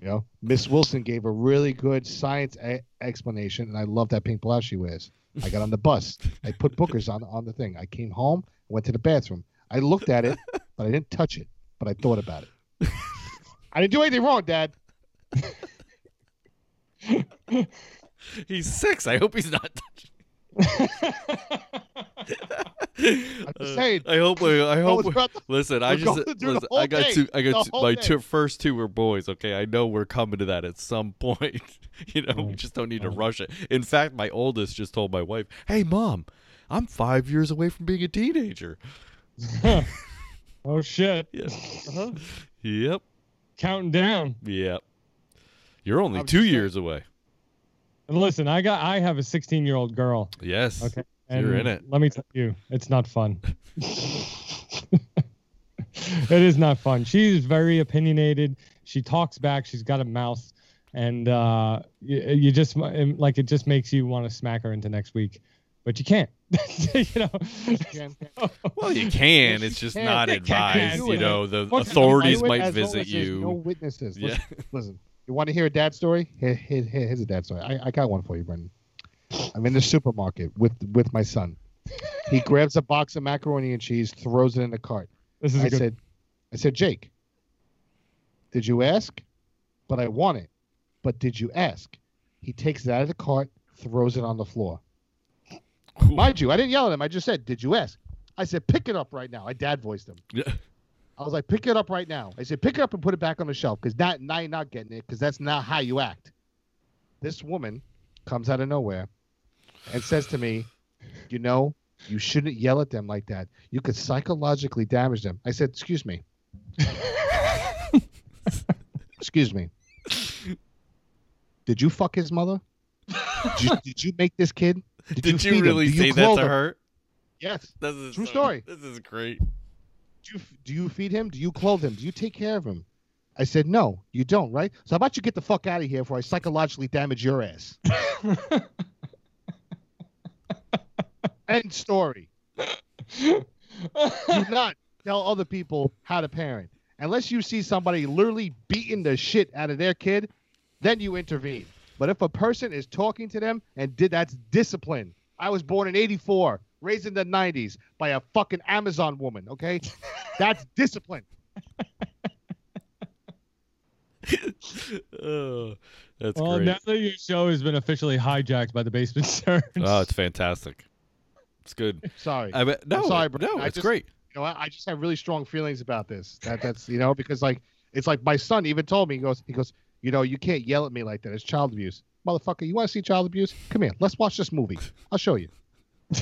You know, Miss Wilson gave a really good science a- explanation, and I love that pink blouse she wears. I got on the bus. I put bookers on on the thing. I came home, went to the bathroom. I looked at it, but I didn't touch it. But I thought about it. I didn't do anything wrong, Dad. He's six. I hope he's not touching. I'm just saying. I hope. we- I hope. was about the- Listen, I we're just going through the listen, I got thing, two. I got two, my thing. two first two were boys. Okay, I know we're coming to that at some point. you know, we just don't need to rush it. In fact, my oldest just told my wife, "Hey, mom, I'm five years away from being a teenager." oh shit. Yeah. Uh-huh. Yep. Counting down. Yep. You're only I'm two just saying. years away. And listen, I got I have a 16 year old girl. Yes. Okay. And You're in it. Let me tell you, it's not fun. it is not fun. She's very opinionated. She talks back. She's got a mouth, and uh, you, you just like it just makes you want to smack her into next week, but you can't. you know. Jen. Well, you can. It's just can. not advised. do You know, the authorities might visit you. No witnesses. Yeah. Listen, listen. You want to hear a dad story? Here, here, here- here's a dad story. I, I got one for you, Brendan. I'm in the supermarket with with my son. He grabs a box of macaroni and cheese, throws it in the cart. This is I good. said, I said, Jake, did you ask? But I want it. But did you ask? He takes it out of the cart, throws it on the floor. Mind you, I didn't yell at him. I just said, did you ask? I said, pick it up right now. I dad voiced him. Yeah. I was like, pick it up right now. I said, pick it up and put it back on the shelf because that now you're not getting it because that's not how you act. This woman comes out of nowhere and says to me, you know, you shouldn't yell at them like that. You could psychologically damage them. I said, excuse me. excuse me. Did you fuck his mother? Did you, did you make this kid? Did, you you, really say that to her? Yes. This is True so- story. This is great. Do you, do you feed him? Do you clothe him? Do you take care of him? I said, no, you don't, right? So how about you get the fuck out of here before I psychologically damage your ass? End story. Do not tell other people how to parent. Unless you see somebody literally beating the shit out of their kid, then you intervene. But if a person is talking to them and did that's discipline. I was born in 84, raised in the 90s by a fucking Amazon woman, okay? That's discipline. Oh, that's well, great. now that your show has been officially hijacked by the Basement Surge. Oh, it's fantastic. It's good. Sorry. I mean, no, sorry, bro. no, I it's just- great. you know, I, I just have really strong feelings about this. That that's you know because like it's like my son even told me he goes he goes you know you can't yell at me like that. It's child abuse, motherfucker. You want to see child abuse? Come here. Let's watch this movie. I'll show you.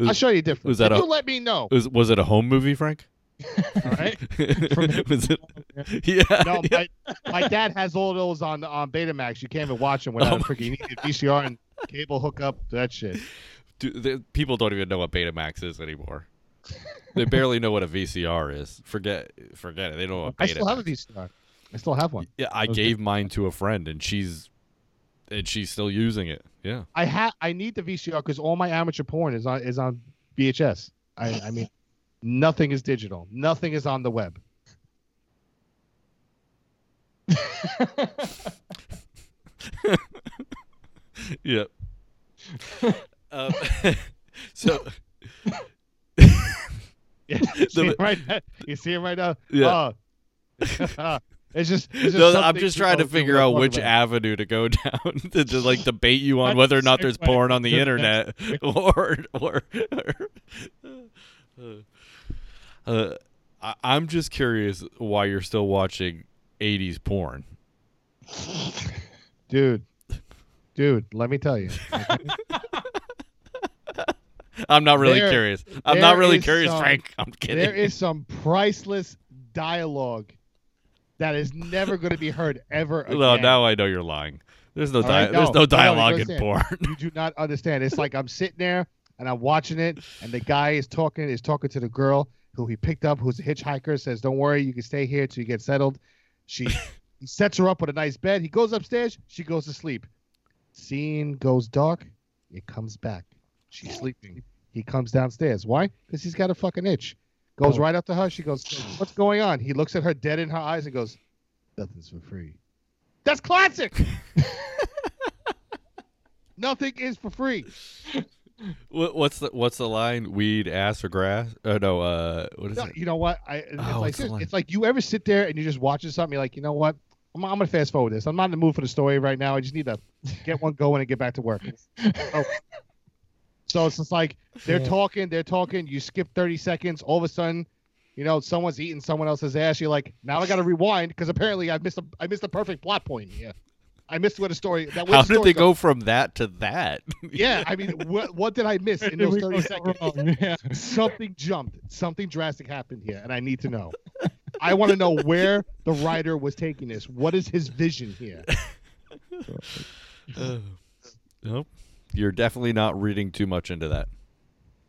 I'll show you different. was that a- you let me know. was, was it a home movie, Frank? All right. was it? Yeah. No, yeah. my, my dad has all those on on Betamax. You can't even watch them without Oh a freaking VCR and cable hookup. That shit. Dude, the, people don't even know what Betamax is anymore. They barely know what a VCR is. Forget, forget it. They don't know what I still have a VCR. I still have one. Yeah, I gave mine to a friend, and she's, and she's still using it. Yeah. I ha I need the VCR because all my amateur porn is on is on VHS. I I mean, nothing is digital. Nothing is on the web. Yep. um, so. Yeah, The- see it right now? You see it right now? Yeah. Oh. It's just. It's just No, I'm just trying to figure out which about. avenue to go down to, like debate you on whether or not there's porn on the internet or or. or uh, I, I'm just curious why you're still watching 80s porn. dude. Dude, let me tell you. I'm not really There- curious. I'm not really curious, some- Frank. I'm kidding. There is some priceless dialogue that is never going to be heard ever again. no, now I know you're lying. There's no All right, dia- there's no, no no, dialogue in porn. you do not understand. It's like I'm sitting there and I'm watching it, and the guy is talking is talking to the girl who he picked up, who's a hitchhiker. Says, "Don't worry, you can stay here till you get settled." She he sets her up with a nice bed. He goes upstairs. She goes to sleep. Scene goes dark. It comes back. She's sleeping. He comes downstairs. Why? Because he's got a fucking itch. Goes Oh. right up to her. She goes, "What's going on?" He looks at her dead in her eyes and goes, "Nothing's for free." That's classic. Nothing is for free. What, what's the what's the line? Weed, ass, or grass? Oh no. Uh, what is No, it? you know what? I it's Oh, like what's the this. line? it's like you ever sit there and you're just watching something. You're like, you know what? I'm, I'm gonna fast forward this. I'm not in the mood for the story right now. I just need to get one going and get back to work. Oh. So it's just like they're Yeah. talking, they're talking. You skip 30 seconds. All of a sudden, you know, someone's eating someone else's ass. You're like, now I got to rewind because apparently I missed a I missed a perfect plot point here. I missed where the story. That How the did they goes. go from that to that? Yeah, I mean, what what did I miss in those 30 seconds? Yeah. something jumped something drastic happened here and i need to know i want to know where the writer was taking this what is his vision here Uh, nope. You're definitely not reading too much into that.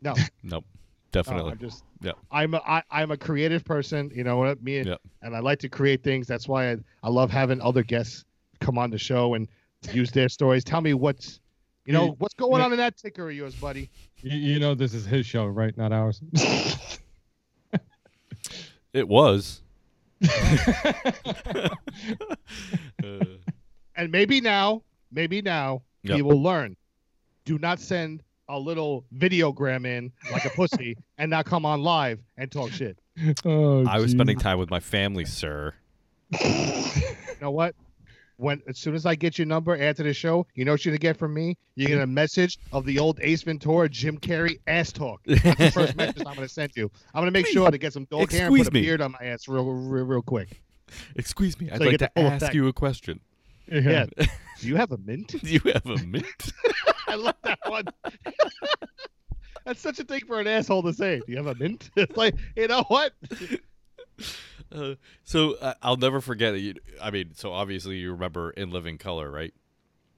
no, Nope. no Definitely. i'm just Yeah. i'm a I, i'm a creative person you know what me and, Yep. and i like to create things that's why I, I love having other guests come on the show and use their stories tell me what's you know You- what's going you- on in that ticker of yours buddy You, you know this is his show, right? Not ours. It was. Uh, and maybe now maybe now Yep. he will learn do not send a little videogram in like a pussy and not come on live and talk shit oh, I was geez. spending time with my family, sir. you know what when as soon as I get your number after the show, you know what you're gonna get from me? You're gonna get a message of the old Ace Ventura, Jim Carrey ass talk. That's the first message I'm gonna send you. I'm gonna make sure to get some dog hair and Excuse put a me. beard on my ass real, real, real quick. Excuse me, I'd So like to ask effect. you a question. Yeah. Do you have a mint? Do you have a mint? I love that one. That's such a thing for an asshole to say. Do you have a mint? It's like, you know what? Uh, so uh, I'll never forget it. You, I mean, so obviously you remember In Living Color, right?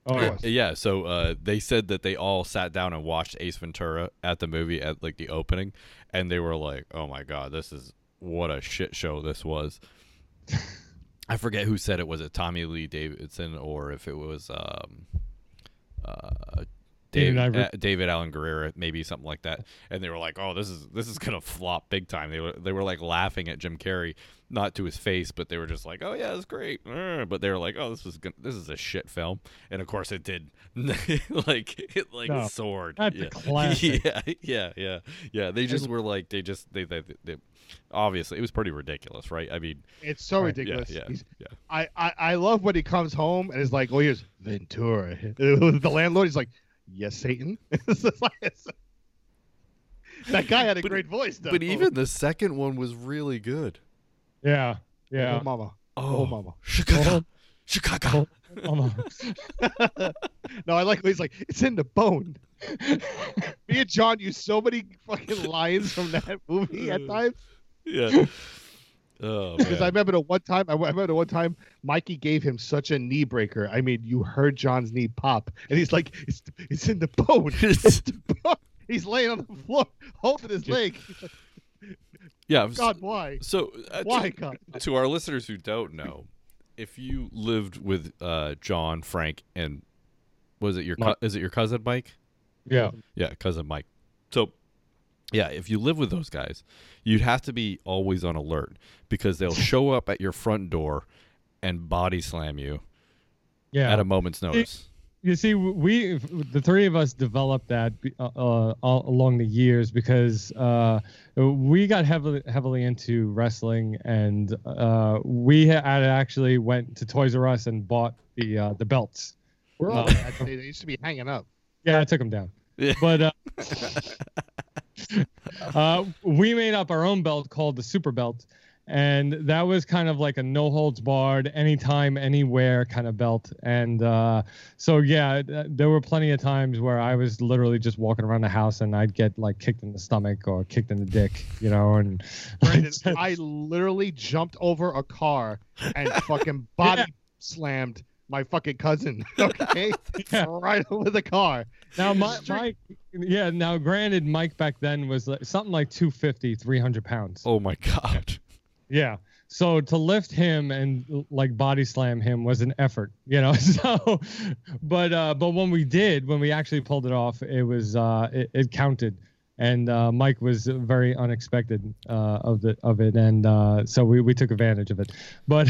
Oh, course. Yeah. So uh, they said that they all sat down and watched Ace Ventura at the movie at like the opening, and they were like, "Oh my god, this is what a shit show this was." I forget who said it. Was it Tommy Lee Davidson or if it was um, uh, Dave, uh, David Allen Guerrero, maybe something like that. And they were like, "Oh, this is this is gonna flop big time." They were they were like laughing at Jim Carrey, not to his face, but they were just like, "Oh yeah, it's great." Uh, But they were like, "Oh, this is gonna, this is a shit film," and of course it did. like it like No, soared. that's yeah. classic. yeah, yeah, yeah, yeah. They just were like they just they they, they obviously it was pretty ridiculous, right? I mean, It's so Right. ridiculous. yeah, yeah, yeah. I, I, I love when he comes home and is like, oh, here's Ventura. the landlord, he's like, yes, Satan. It's just like- it's- that guy had a But- great voice, though. But even the second one was really good. Yeah. Yeah. Oh, mama. Oh, mama. Chicago, Chicago. Um, No, I like when he's like, it's in the bone. Me and John use so many fucking lines from that movie at times. Yeah. Oh Because I remember the one time, I remember the one time Mikey gave him such a knee breaker. I mean, you heard John's knee pop, and he's like, "It's it's in the bone." It's the bone. He's laying on the floor holding his leg. He's like, yeah. God, why? So uh, Why, to, God? to our listeners who don't know, if you lived with uh, John, Frank, and was it your cou- Mike. is it your cousin Mike? yeah. Yeah, cousin Mike. So, yeah, if you live with those guys, you'd have to be always on alert because they'll show up at your front door and body slam you Yeah. at a moment's notice. You see, we the three of us developed that uh, uh, all along the years because uh, we got heavily heavily into wrestling, and uh, we had actually went to Toys R Us and bought the uh, the belts. We're all Uh, they they used to be hanging up. Yeah, I took them down. Yeah. But uh, uh, we made up our own belt called the Super Belt, and that was kind of like a no holds barred, anytime, anywhere kind of belt. And uh, so yeah, there were plenty of times where I was literally just walking around the house and I'd get like kicked in the stomach or kicked in the dick, you know, and Brandon, I literally jumped over a car and fucking body slammed my fucking cousin. Okay, Yeah. right over the car. Now, my, Straight- Mike, yeah, now granted, Mike back then was like, something like 250, 300 pounds. Oh my god. Yeah. So to lift him and like body slam him was an effort, you know. So, but uh, but when we did, when we actually pulled it off, it was uh, it, it counted, and uh, Mike was very unexpected uh, of the of it, and uh, so we we took advantage of it. But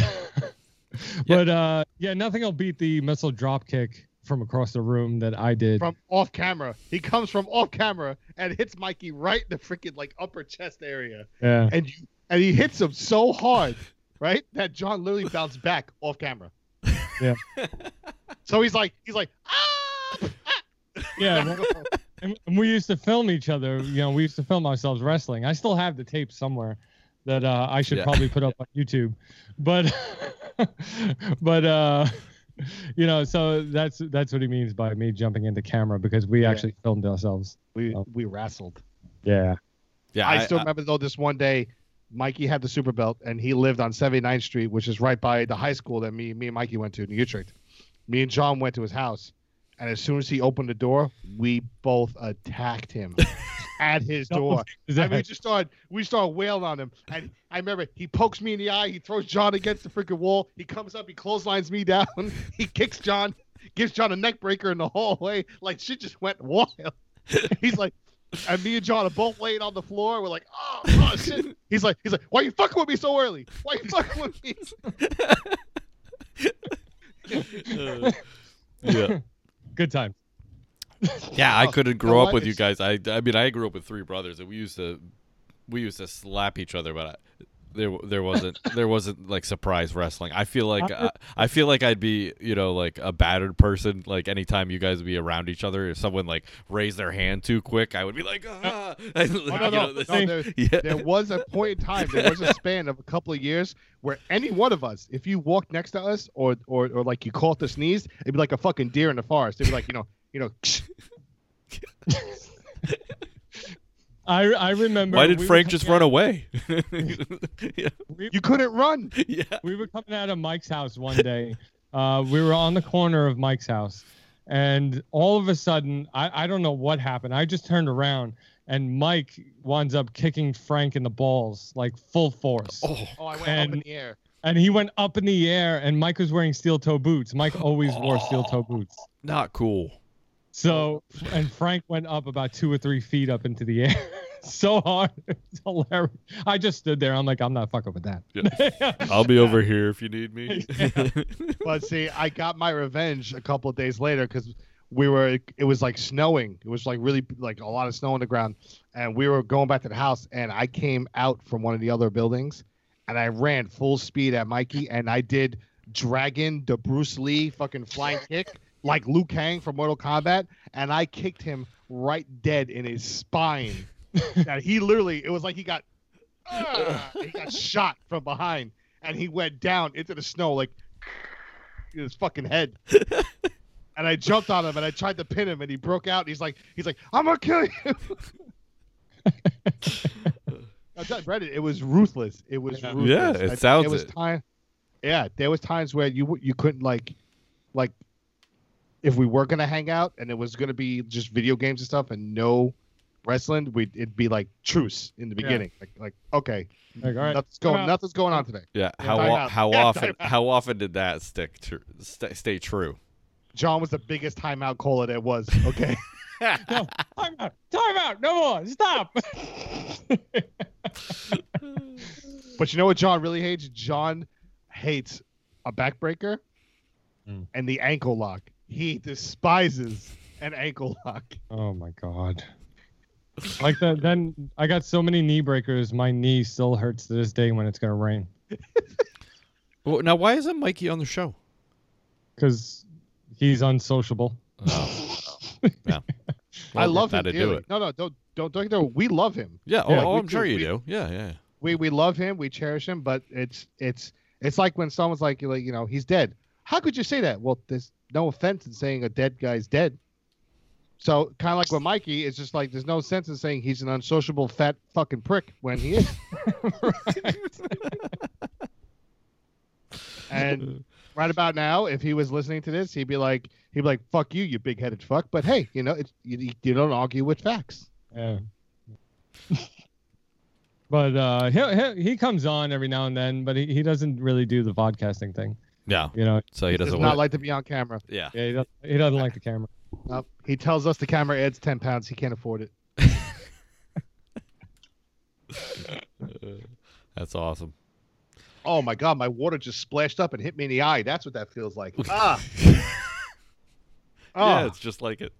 but uh, yeah, nothing will beat the missile drop kick from across the room that I did. From off camera, he comes from off camera and hits Mikey right in the freaking like upper chest area, yeah. and you and he hits him so hard, right, that John literally bounced back off camera. Yeah. So he's like, he's like, ah. Yeah, and and we used to film each other. You know, we used to film ourselves wrestling. I still have the tape somewhere that uh, I should Yeah. probably put up on YouTube. But, but uh, you know, so that's that's what he means by me jumping into camera because we Yeah. actually filmed ourselves. we Oh. we wrestled. Yeah. Yeah, I, still remember though this one day, Mikey had the super belt and he lived on 79th Street, which is right by the high school that me me and Mikey went to in Utrecht. Me and John went to his house, and as soon as he opened the door, we both attacked him at his door. Is I mean, we just started we started wailing on him, and I remember he pokes me in the eye, he throws John against the freaking wall, he comes up, he clotheslines me down, he kicks John, gives John a neck breaker in the hallway, like shit just went wild. He's like, and me and John are both laying on the floor. We're like, oh, oh shit. He's like, he's like, why you fucking with me so early? Why you fucking with me? Uh, yeah. Good time. Yeah, I Oh, couldn't grow know up with you guys. I, I mean, I grew up with three brothers, and we used to, we used to slap each other. But I, there there wasn't there wasn't like surprise wrestling. I feel like uh, I feel like I'd be you know like a battered person. Like anytime you guys would be around each other, if someone like raised their hand too quick, I would be like, ah. Oh, no, no, know, no, there, yeah. there was a point in time, there was a span of a couple of years where any one of us, if you walked next to us or or, or like you caught the sneeze, it'd be like a fucking deer in the forest. It'd be like, you know, you know, I I remember. Why did we Frank just coming run away? yeah. we- you couldn't run. yeah. we were coming out of Mike's house one day. Uh, we were on the corner of Mike's house, and all of a sudden, I, I don't know what happened. I just turned around, and Mike winds up kicking Frank in the balls like full force. Oh, Oh, I went up in the air. And he went up in the air, and Mike was wearing steel toe boots. Mike always wore steel toe boots. not cool. So, and Frank went up about two or three feet up into the air. so hard. It's hilarious. I just stood there. I'm like, I'm not fucking with that. I'll be over here if you need me. But see, I got my revenge a couple of days later because we were. It was like snowing. It was like really like a lot of snow on the ground, and we were going back to the house. And I came out from one of the other buildings, and I ran full speed at Mikey, and I did Dragon, the Bruce Lee fucking flying kick, like Liu Kang from Mortal Kombat, and I kicked him right dead in his spine. that he literally, it was like he got, ah, he got shot from behind, and he went down into the snow like his fucking head. and I jumped on him and I tried to pin him and he broke out. And he's like, he's like, I'm gonna kill you. I you, Brendan, it was ruthless. It was ruthless. Yeah, it I- sounds There was it. time. Yeah, there was times where you you couldn't like, like, if we were gonna hang out and it was gonna be just video games and stuff and no wrestling, we would it'd be like truce in the Yeah. beginning. Like, like okay, Like, all right. nothing's going, nothing's going on today. Yeah. Yeah, How o- how Yeah, often how often did that stick to st- stay true? John was the biggest timeout caller there was. Okay. No, time out. Time out. No more. Stop. But you know what John really hates? John hates a backbreaker Mm. and the ankle lock. He despises an ankle lock. oh my god. Like that. Then I got so many knee breakers. My knee still hurts to this day when it's gonna rain Well, now why isn't Mikey on the show? because he's unsociable. Oh. Yeah. I love him that'd do it. No, no, don't don't don't get me. We love him. Yeah. Oh, Yeah, oh, I'm sure you We- do. Yeah. Yeah. We we love him. We cherish him. But it's it's it's like when someone's like like you know he's dead. How could you say that? Well, there's no offense in saying a dead guy's dead. So kind of like with Mikey, it's just like there's no sense in saying he's an unsociable fat fucking prick when he is. and right about now, if he was listening to this, he'd be like, he'd be like, "Fuck you, you big-headed fuck." But hey, you know, it's, you, you don't argue with facts. Yeah. but uh, he, he he comes on every now and then, but he, he doesn't really do the podcasting thing. Yeah. You know, So he He does doesn't. not want- like to be on camera. yeah. yeah, he doesn't, he doesn't like the camera. Nope. He tells us the camera adds ten pounds. He can't afford it. That's awesome. Oh my god, my water just splashed up and hit me in the eye. That's what that feels like. Ah. oh, Yeah, it's just like it.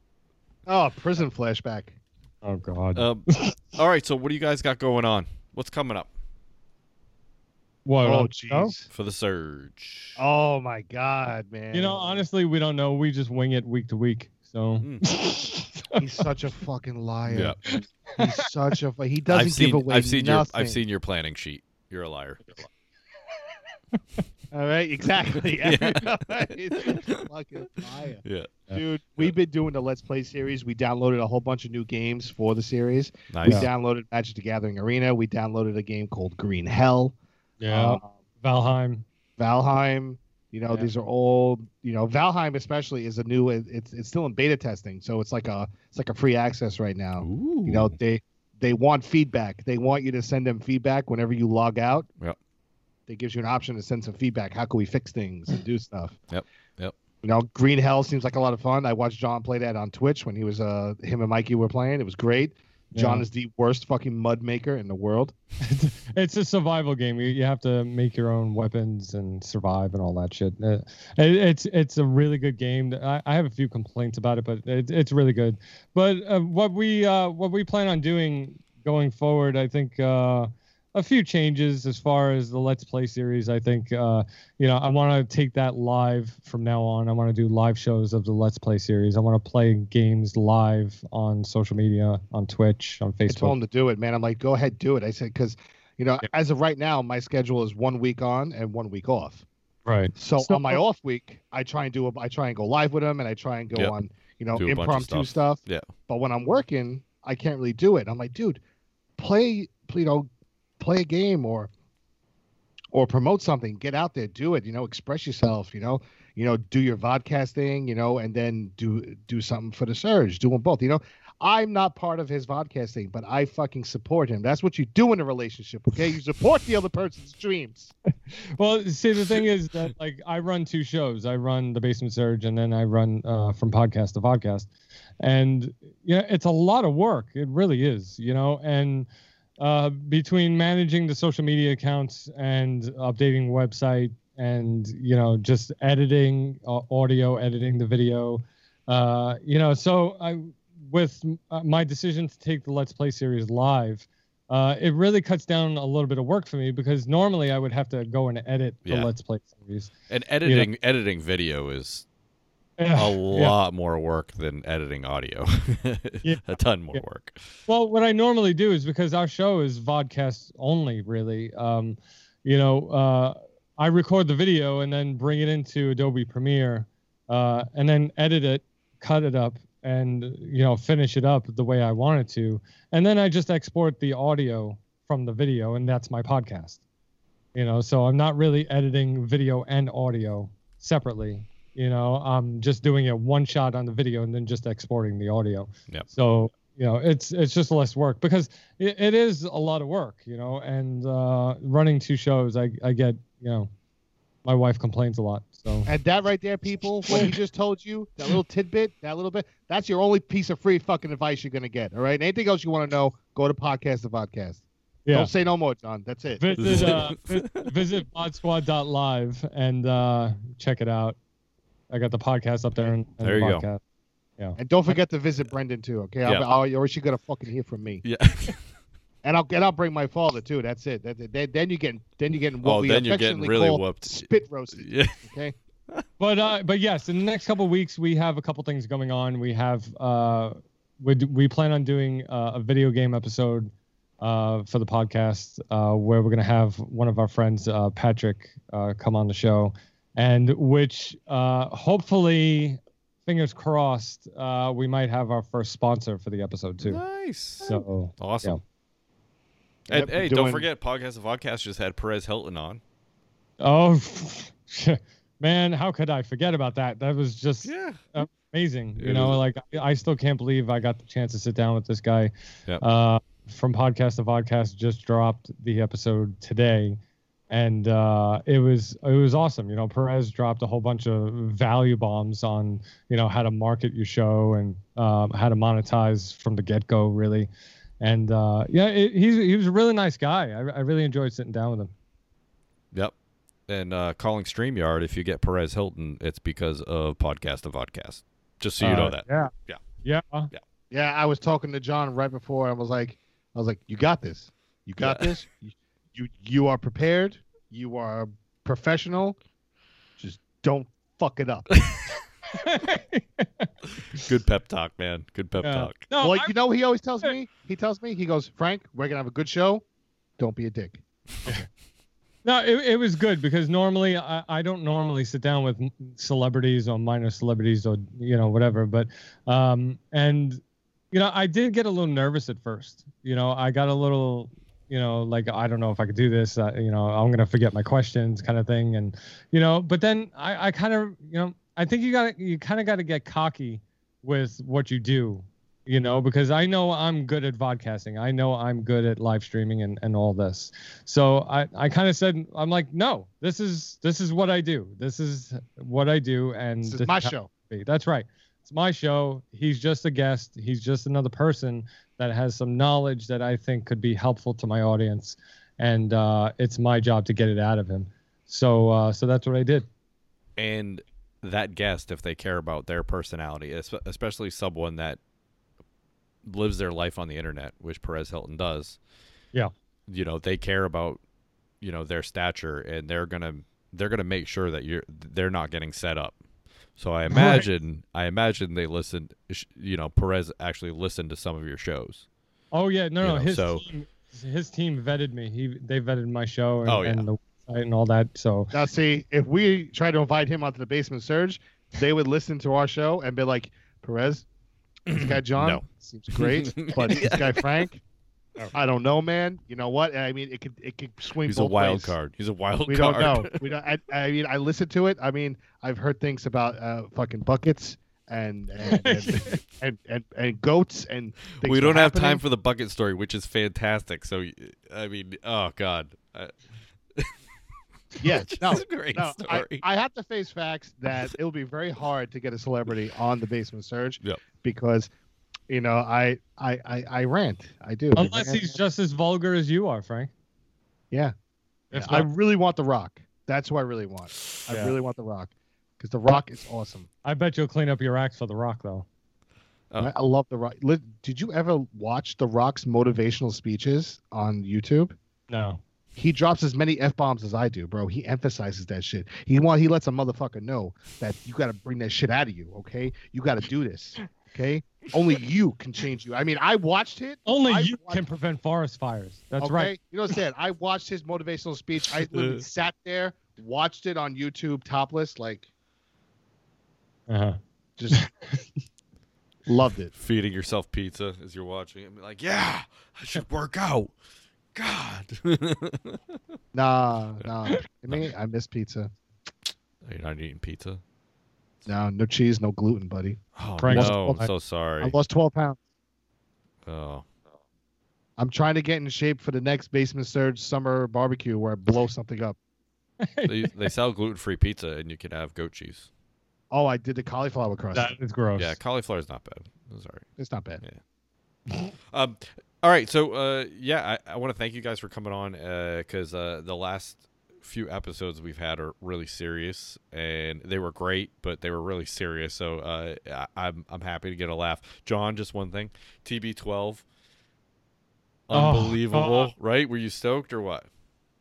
oh, prison flashback. Oh God. Um, all right. So what do you guys got going on? What's coming up what? Oh, on the show? jeez. for the surge? Oh my god, man. You know, honestly, we don't know. We just wing it week to week. So Mm. he's such a fucking liar. Yeah. He's such a. He doesn't I've seen. give away I've seen nothing. your. I've seen your planning sheet. You're a liar. All right, exactly. Yeah. He's a fucking liar. Yeah. Dude, we've been doing the Let's Play series. We downloaded a whole bunch of new games for the series. Nice. We downloaded Magic the Gathering Arena. We downloaded a game called Green Hell. Yeah, Uh, Valheim. Valheim. You know, Yeah. these are all. You know, Valheim especially is a new. It's it's still in beta testing, so it's like a it's like a free access right now. Ooh. You know, they they want feedback. They want you to send them feedback whenever you log out. Yep. They gives you an option to send some feedback. How can we fix things and do stuff? Yep, yep. You know, Green Hell seems like a lot of fun. I watched John play that on Twitch when he was uh him and Mikey were playing. It was great. John Yeah. is the worst fucking mud maker in the world. it's a survival game. You, you have to make your own weapons and survive and all that shit. Uh, it, it's it's a really good game. I, I have a few complaints about it, but it, it's really good. But uh, what we uh, what we plan on doing going forward, I think uh, a few changes as far as the Let's Play series. I think uh, you know I want to take that live from now on. I want to do live shows of the Let's Play series. I want to play games live on social media, on Twitch, on Facebook. I told Facebook. him to do it, man. I'm like, go ahead, do it. I said because you know, as of right now, my schedule is one week on and one week off. Right. So, So- on my off week, I try and do a, I try and go live with them, and I try and go Yep. on, you know, Do a bunch of impromptu stuff. stuff. Yeah. But when I'm working, I can't really do it. I'm like, dude, play, you know, play a game or or promote something. Get out there, do it. You know, express yourself. You know, you know, do your vodcast thing. You know, and then do do something for the surge. Do them both. You know. I'm not part of his vodcast thing, but I fucking support him. That's what you do in a relationship, okay? You support the other person's dreams. Well, see, the thing is that like I run two shows. I run the Basement Surge, and then I run uh, from podcast to vodcast, and yeah, it's a lot of work. It really is, you know. And uh, between managing the social media accounts and updating the website, and you know, just editing uh, audio, editing the video, uh, you know, so I with my decision to take the Let's Play series live uh, it really cuts down a little bit of work for me because normally I would have to go and edit the Yeah. Let's Play series. And editing editing video is a Yeah. lot more work than editing audio. Yeah. a ton more Yeah. work. Well, what I normally do is because our show is vodcast only, really. Um, you know, uh, I record the video and then bring it into Adobe Premiere, uh, and then edit it, cut it up, and you know, finish it up the way I want it to, and then I just export the audio from the video, and that's my podcast. You know, so I'm not really editing video and audio separately. You know, I'm just doing it one shot on the video and then just exporting the audio. Yep. So you know, it's it's just less work because it, it is a lot of work. You know, and uh, running two shows, I I get you know, my wife complains a lot. So And that right there, people, what he just told you, that little tidbit, that little bit, that's your only piece of free fucking advice you're gonna get. All right. Anything else you want to know, go to podcast the podcast. yeah. Don't say no more, John. That's it. visit uh, vi- visit bodsquad.live and uh, check it out. I got the podcast up there. And, and There the you go. podcast. And don't forget to visit Brendan too. Okay. I'll, Yeah. I'll, or she gonna fucking hear from me. Yeah. And I'll and I'll bring my father too. That's it. That, that- then you get then you getting what oh, we then you're getting really whooped. spit roasted. Yeah. Okay. But uh, but yes, in the next couple of weeks we have a couple things going on. We have uh, we we plan on doing uh, a video game episode uh, for the podcast uh, where we're gonna have one of our friends uh, Patrick uh, come on the show, and which uh, hopefully, fingers crossed, uh, we might have our first sponsor for the episode too. Nice. So Awesome. Yep, And hey, doing- don't forget, Podcast of Vodcast just had Perez Hilton on. oh. Man, how could I forget about that? That was just Yeah. amazing. You know, is. like I still can't believe I got the chance to sit down with this guy. Yep. Uh, from podcast to vodcast, just dropped the episode today, and uh, it was it was awesome. You know, Perez dropped a whole bunch of value bombs on you know how to market your show and um, how to monetize from the get go, really. And uh, yeah, it, he's he was a really nice guy. I, I really enjoyed sitting down with him. Yep. And uh, calling StreamYard, if you get Perez Hilton, it's because of Podcast of Vodcast. Just so you know Uh, that. Yeah. Yeah. Yeah. Yeah, I was talking to John right before. I was like, I was like, you got this. You got Yeah. this. You, you you are prepared. You are professional. Just don't fuck it up. Good pep talk, man. Good pep Yeah. talk. No, well, I- you know, he always tells me. He tells me. He goes, Frank, we're gonna have a good show. Don't be a dick. No, it, it was good because normally I, I don't normally sit down with celebrities or minor celebrities or you know whatever, but um and you know I did get a little nervous at first. You know I got a little you know like I don't know if I could do this. Uh, you know I'm gonna forget my questions kind of thing, and you know but then I I kind of you know I think you got to you kind of got to get cocky with what you do you know, because I know I'm good at vodcasting. I know I'm good at live streaming and, and all this. So I, I kind of said, I'm like, no, this is this is what I do. This is what I do, and This this is my show. That's right. It's my show. He's just a guest. He's just another person that has some knowledge that I think could be helpful to my audience, and uh, it's my job to get it out of him. So uh, so that's what I did. And that guest, if they care about their personality, es- especially someone that lives their life on the internet, which Perez Hilton does. Yeah. you know they care about you know their stature and they're gonna they're gonna make sure that you're they're not getting set up. So I imagine I imagine they listened. You know, Perez actually listened to some of your shows. Oh yeah, no, You no. know, his so- team, his team vetted me. He they vetted my show and, Oh, yeah. and the website and all that. So Now, see, if we tried to invite him onto the basement surge, they would listen to our show and be like, Perez, this guy John No. seems great, but this guy Frank, I don't know, man. You know what? I mean, it could it could swing. He's a wild ways. card. He's a wild We card. don't know. We don't. I, I mean, I listened to it. I mean, I've heard things about uh, fucking buckets and and and, and, and, and goats and. Things we don't have time for the bucket story, which is fantastic. So I mean, oh god, I, Yeah, no, a great no. I, story. I have to face facts that it will be very hard to get a celebrity on the basement surge. Yep. Because, you know, I I I, I rant. I do. unless he's just as vulgar as you are, Frank. Yeah. If I not, really want the Rock. That's who I really want. I Yeah. really want the Rock because the Rock is awesome. I bet you'll clean up your acts for the Rock though. Oh. I, I love the Rock. Did you ever watch the Rock's motivational speeches on YouTube? No. He drops as many f bombs as I do, bro. He emphasizes that shit. He want he lets a motherfucker know that you got to bring that shit out of you. Okay, you got to do this. Okay, only you can change you. I mean, I watched it. Only I you watched- can prevent forest fires. That's okay? right. You know what I'm saying? I watched his motivational speech. I literally sat there, watched it on YouTube, topless, like Uh-huh. just loved it. Feeding yourself pizza as you're watching it, Be like, yeah, I should work out. God, Nah, nah. I mean, I miss pizza. Are you're not eating pizza. No, no cheese, no gluten, buddy. Oh Frank- no, I'm so sorry. I lost 12 pounds. Oh, I'm trying to get in shape for the next basement surge summer barbecue where I blow something up. they, they sell gluten-free pizza, and you can have goat cheese. Oh, I did the cauliflower crust. That is gross. Yeah, cauliflower's not bad. It's all right. It's not bad. Yeah. Um, all right, so uh, yeah, I, I want to thank you guys for coming on because uh, the last few episodes we've had are really serious and they were great, but they were really serious. So uh, I, I'm I'm happy to get a laugh. John, just one thing, TB12, Oh, unbelievable, God. right? Were you stoked or what?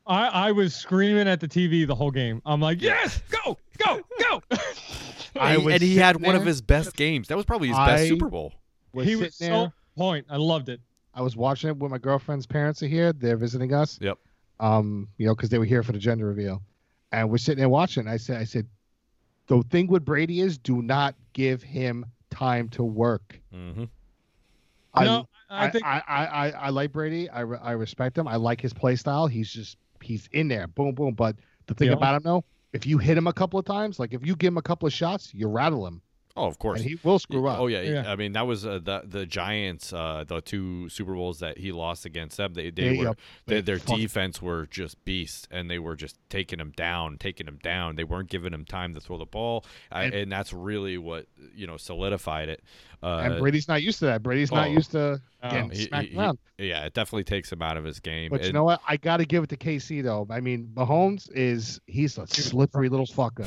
I, I was screaming at the TV the whole game. I'm like, yes, go, go, go. I and, was and he had sitting one of his best games. That was probably his best Super Bowl. Was he was there. so point. I loved it. I was watching it when my girlfriend's parents are here. They're visiting us. Yep. Um, you know, because they were here for the gender reveal, and we're sitting there watching. I said, I said, the thing with Brady is, do not give him time to work. Mm-hmm. I, no, I, I, think I, I, I, I like Brady. I, re- I respect him. I like his play style. He's just he's in there, boom, boom. But the thing Yeah. about him, though, if you hit him a couple of times, like if you give him a couple of shots, you rattle him, Oh, of course. and he will screw up. Oh yeah, Yeah. I mean that was uh, the the Giants, uh, the two Super Bowls that he lost against them. They they They, were they, they their fuck- defense were just beasts, and they were just taking him down, taking him down. They weren't giving him time to throw the ball, uh, And- and, that's really what you know solidified it. Uh, and Brady's not used to that. Brady's not oh. used to getting he- smacked he- around. yeah, it definitely takes him out of his game. But you know what? I got to give it to KC though. I mean, Mahomes is he's a slippery little fucker.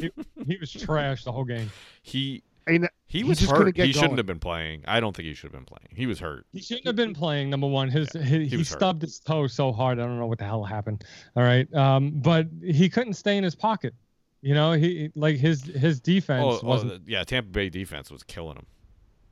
he was trash the whole game. he I mean, he was just hurt. get He shouldn't going. have been playing. I don't think he should have been playing. He was hurt. He shouldn't have been playing. Number one, his, he, he, was hurt. stubbed his toe so hard. I don't know what the hell happened. All right, um, but he couldn't stay in his pocket. You know, he like his his defense Oh, oh, wasn't. the- yeah, Tampa Bay defense was killing him.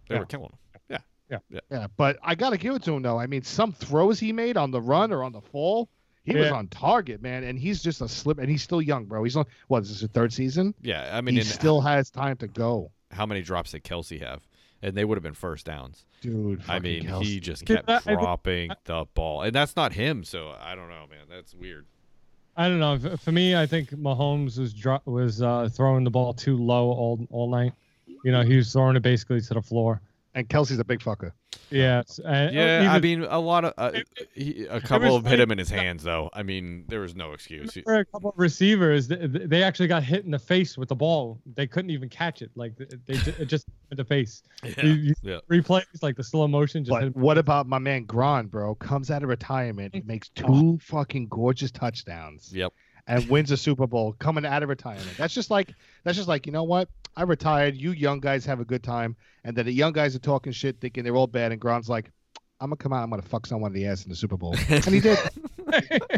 They Yeah. were killing him. Yeah. Yeah. yeah. Yeah. But I got to give it to him though. I mean, some throws he made on the run or on the fall, he was on target, man. And he's just a slip. And he's still young, bro. He's on what is this his third season? Yeah, I mean, he and still has time to go, how many drops did Kelce have? And they would have been first downs. dude. I mean, Kelce. he just Yeah, kept I- I dropping the ball, and that's not him. So I don't know, man. That's weird. I don't know. For me, I think Mahomes was dro- was uh, throwing the ball too low all all night. You know, he was throwing it basically to the floor. And Kelce's a big fucker. Yes. And Yeah, he I mean, a lot of uh, he, a couple of hit like- him in his hands, though. I mean, there was no excuse. For a couple of receivers, they, they actually got hit in the face with the ball. They couldn't even catch it. Like they ju- it just in the face. Yeah, You- you- yeah. Replays like the slow motion. Just But hit him. what about my man Gron, bro? Comes out of retirement, and makes two fucking gorgeous touchdowns. Yep. And wins a Super Bowl coming out of retirement. That's just like that's just like you know what? I retired. You young guys have a good time, and then the young guys are talking shit, thinking they're all bad, and Gron's like, I'm gonna come out. I'm gonna fuck someone in the ass in the Super Bowl, and he did.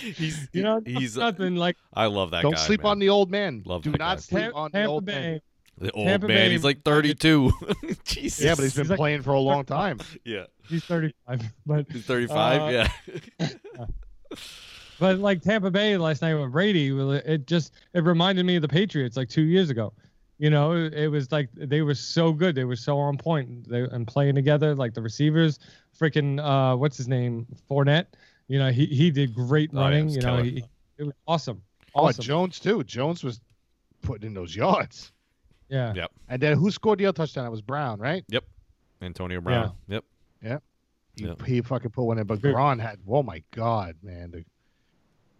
he's you know, he's nothing like I love that Don't guy. sleep man. on the old man. Love Do that not guy. sleep Tam- on the Tampa old man. The old Tampa man. Bay He's like 32. Jesus. Yeah, but he's been He's like- playing for a long time. yeah. He's 35, but He's 35. Uh, yeah. But like Tampa Bay last night with Brady, it just it reminded me of the Patriots like two years ago. You know, it, it was like they were so good, they were so on point, they and playing together. Like the receivers, freaking uh, what's his name, Fournette. You know, he he did great Oh, yeah, running. you know, he, it was awesome. Oh, Jones too. Jones was putting in those yards. yeah. Yep. And then who scored the other touchdown? It was Brown, right? Yep. Antonio Brown. Yep. He, Yeah. he fucking put one in, but Good. Gron had. Oh my god, man! The,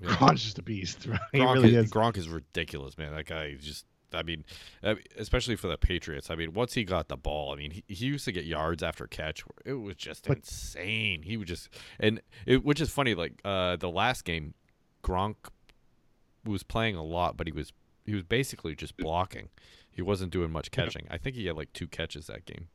Yeah. Gron's just a beast. Right? Gronk, really is, is. Gronk is ridiculous, man. That guy just. I mean, I mean, especially for the Patriots. I mean, once he got the ball, I mean, he, he used to get yards after catch. It was just But- insane. He would just, and it, which is funny. Like uh, the last game, Gronk was playing a lot, but he was he was basically just blocking. He wasn't doing much catching. I think he had like two catches that game.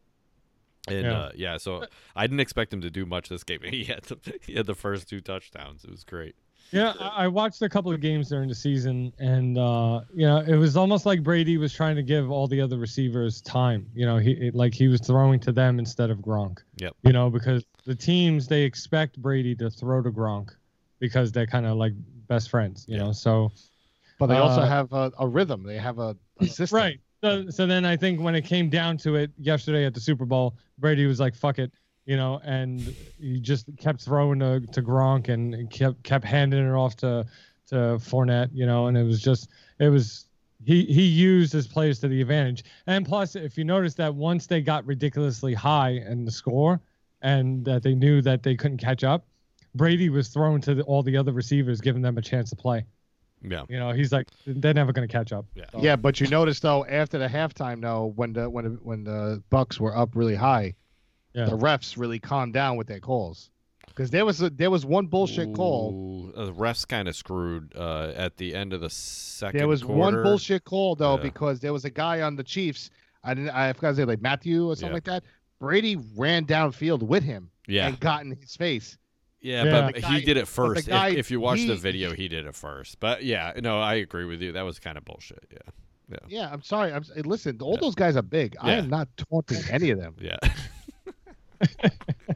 And Yeah. uh, yeah, so I didn't expect him to do much this game. He had the, he had the first two touchdowns. It was great. Yeah, I I watched a couple of games during the season, and uh, you know, it was almost like Brady was trying to give all the other receivers time. You know, he it, like he was throwing to them instead of Gronk. Yep. You know, because the teams they expect Brady to throw to Gronk because they're kind of like best friends. You Yeah. know, so But they also Uh, have a, a rhythm. They have a, a system. right. So so then I think when it came down to it yesterday at the Super Bowl, Brady was like, "Fuck it." You know, and he just kept throwing to, to Gronk and kept kept handing it off to to Fournette. You know, and it was just it was he he used his players to the advantage. And plus, if you notice that once they got ridiculously high in the score, and that they knew that they couldn't catch up, Brady was thrown to the, all the other receivers, giving them a chance to play. Yeah. You know, he's like, they're never going to catch up. Yeah. So- Yeah, but you notice though after the halftime though when the when the, when the Bucs were up really high, Yeah. the refs really calmed down with their calls. Because there was a, there was one bullshit call. Ooh, uh, the refs kind of screwed uh, at the end of the second. There was quarter. one bullshit call though Yeah. because there was a guy on the Chiefs. I didn't. I forgot his name, like Mathieu or something Yeah. like that. Brady ran downfield with him Yeah, and got in his face. yeah, Yeah. but The he did it first. If- guy- if, you watch the video, he did it first. But yeah, no, I agree with you. That was kind of bullshit. Yeah, Yeah, yeah I'm sorry. I'm listen. All Yeah. those guys are big. I am not taunting any of them. yeah.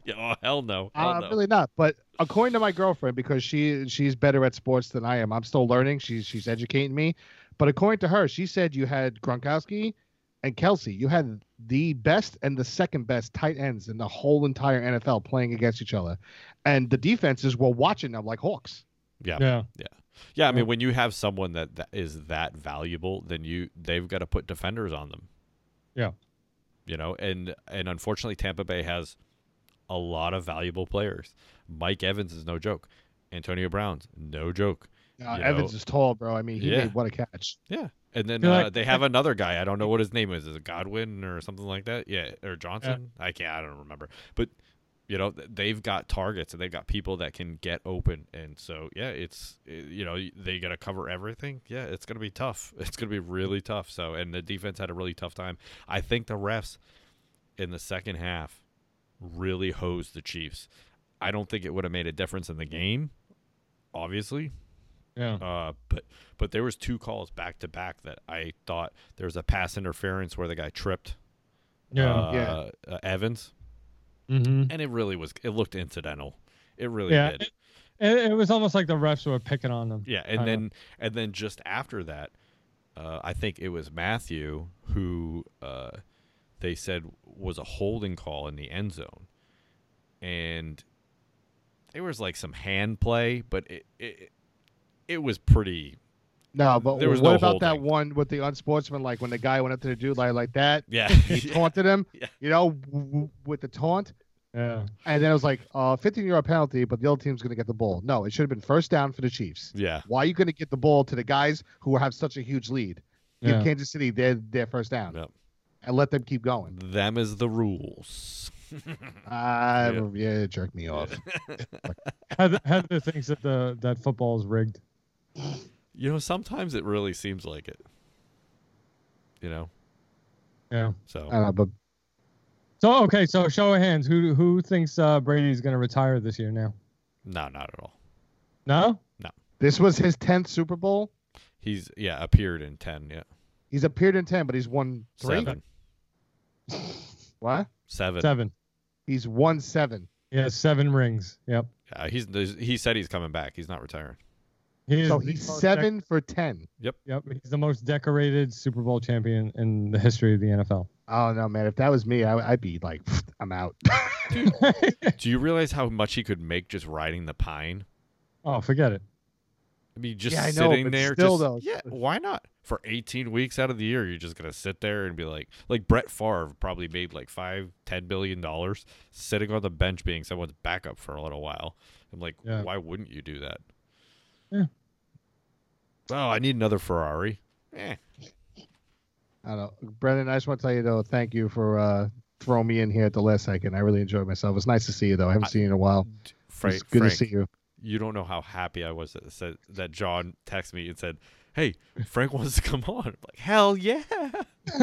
yeah. Oh hell no. Uh, hell I'm no. really not. But according to my girlfriend, because she she's better at sports than I am, I'm still learning. She's she's educating me. But according to her, she said you had Gronkowski and Kelce. You had the best and the second best tight ends in the whole entire NFL playing against each other, and the defenses were watching them like hawks. Yeah. yeah. Yeah. Yeah, I mean, when you have someone that, that is that valuable, then you they've got to put defenders on them. Yeah. You know, and and unfortunately, Tampa Bay has a lot of valuable players. Mike Evans is no joke. Antonio Brown's no joke. Uh, Evans know- is tall, bro. I mean, he Yeah. made what a catch. Yeah, and then uh, like- they have another guy. I don't know what his name is. Is it Godwin or something like that? Yeah, or Johnson? I can't. I don't remember. But you know, they've got targets and they've got people that can get open. And so yeah, it's you know they got to cover everything. Yeah, it's gonna be tough. It's gonna be really tough. So and the defense had a really tough time. I think the refs in the second half really hosed the Chiefs. I don't think it would have made a difference in the game. Obviously, Yeah. uh, but but there was two calls back to back that I thought there was a pass interference where the guy tripped Yeah. uh, Yeah. uh, Evans, hmm and it really was it looked incidental. It really Yeah. did. It, it was almost like the refs were picking on them. Yeah, and Kinda. then and then just after that, uh, I think it was Mathieu who uh, they said was a holding call in the end zone, and there was like some hand play, but it it, it was pretty. No, but There was what no about that one with the unsportsman? Like when the guy went up to the dude like like that, Yeah, he taunted him. Yeah. You know, w- w- with the taunt. Yeah. And then it was like, uh, 15 yard penalty, but the other team's going to get the ball. No, it should have been first down for the Chiefs. yeah, Why are you going to get the ball to the guys who have such a huge lead? Give Yeah. Kansas City their, their first down Yep. and let them keep going. them is the rules. Uh, yeah. jerk me off. Heather, Heather thinks that the that football is rigged. You know, sometimes it really seems like it. You know, Yeah. so I don't know, but So okay, so show of hands, who who thinks uh, Brady's going to retire this year now? No, not at all. No. No. This was his tenth Super Bowl. He's yeah appeared in ten. Yeah, He's appeared in ten, but he's won three. seven, What? seven. Seven. He's won seven. Yeah, seven rings. Yep. Yeah, he's he said he's coming back. He's not retiring. He is So he's most seven for ten. Yep. Yep, he's the most decorated Super Bowl champion in the history of the NFL. Oh no, man! If that was me, I, I'd be like, I'm out. Do you realize how much he could make just riding the pine? oh, forget it. I mean, just Yeah, I know, sitting but there. still, just, though. Yeah, why not? For 18 weeks out of the year, you're just gonna sit there and be like, like Brett Favre probably made like five, ten billion dollars sitting on the bench being someone's backup for a little while. I'm like, Yeah. why wouldn't you do that? Yeah. Oh, I need another Ferrari. Eh. I don't know, Brendan. I just want to tell you though, thank you for uh, throwing me in here at the last second. I really enjoyed myself. It's nice to see you though. I haven't I- seen you in a while. Frank, it's good Frank, to see you. you don't know how happy I was that said that John texted me and said, "Hey, Frank wants to come on." I'm like, hell yeah.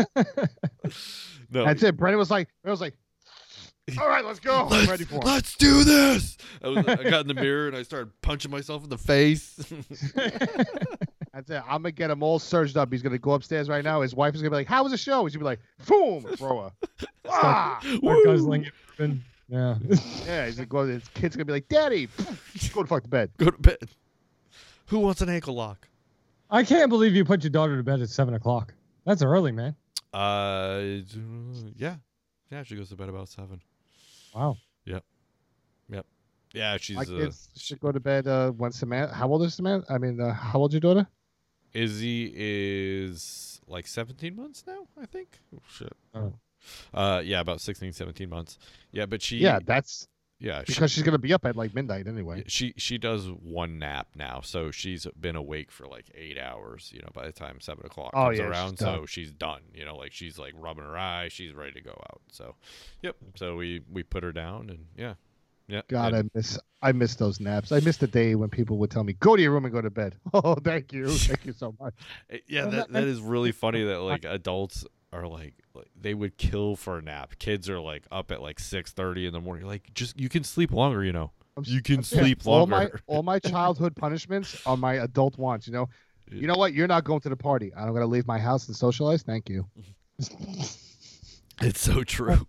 no, That's it. Brendan was like, I was like, all right, let's go. I'm Let's, ready for it. let's do this. I, was, I got in the mirror and I started punching myself in the face. That's it. I'm gonna get him all surged up. He's gonna go upstairs right now. His wife is gonna be like, "How was the show?" He's gonna be like, "Boom, throw her." ah! Start Woo! guzzling it. Yeah. Yeah, he's gonna go. His kid's gonna be like, "Daddy, go to fuck to bed." Go to bed. Who wants an ankle lock? I can't believe you put your daughter to bed at seven o'clock. That's early, man. Uh, yeah, yeah. She goes to bed about seven. Wow. Yep. Yep. Yeah, she's My uh, should go to bed uh, when Samantha. How old is Samantha? I mean, uh, how old's your daughter? Izzy is like 17 months now, I think. Oh, shit. Oh. Uh, yeah, about 16, 17 months. Yeah, but she, Yeah, that's yeah, she, because she's gonna be up at like midnight anyway. she she does one nap now, so she's been awake for like eight hours. You know, by the time seven o'clock Oh, comes yeah, she's around, so she's done. You know, like she's like rubbing her eye, she's ready to go out. So, yep. So we we put her down, and yeah, yeah. God, and- I miss I miss those naps. I miss the day when people would tell me, "Go to your room and go to bed." Oh, thank you, thank you so much. Uh, Yeah, that, that- that is really funny that like adults are like, like they would kill for a nap. Kids are like up at like six thirty in the morning. Like just you can sleep longer, you know. I'm You can Yeah, sleep all my longer. all my childhood punishments are my adult wants. You know, you know what? You're not going to the party. I'm gonna leave my house and socialize. Thank you. It's so true.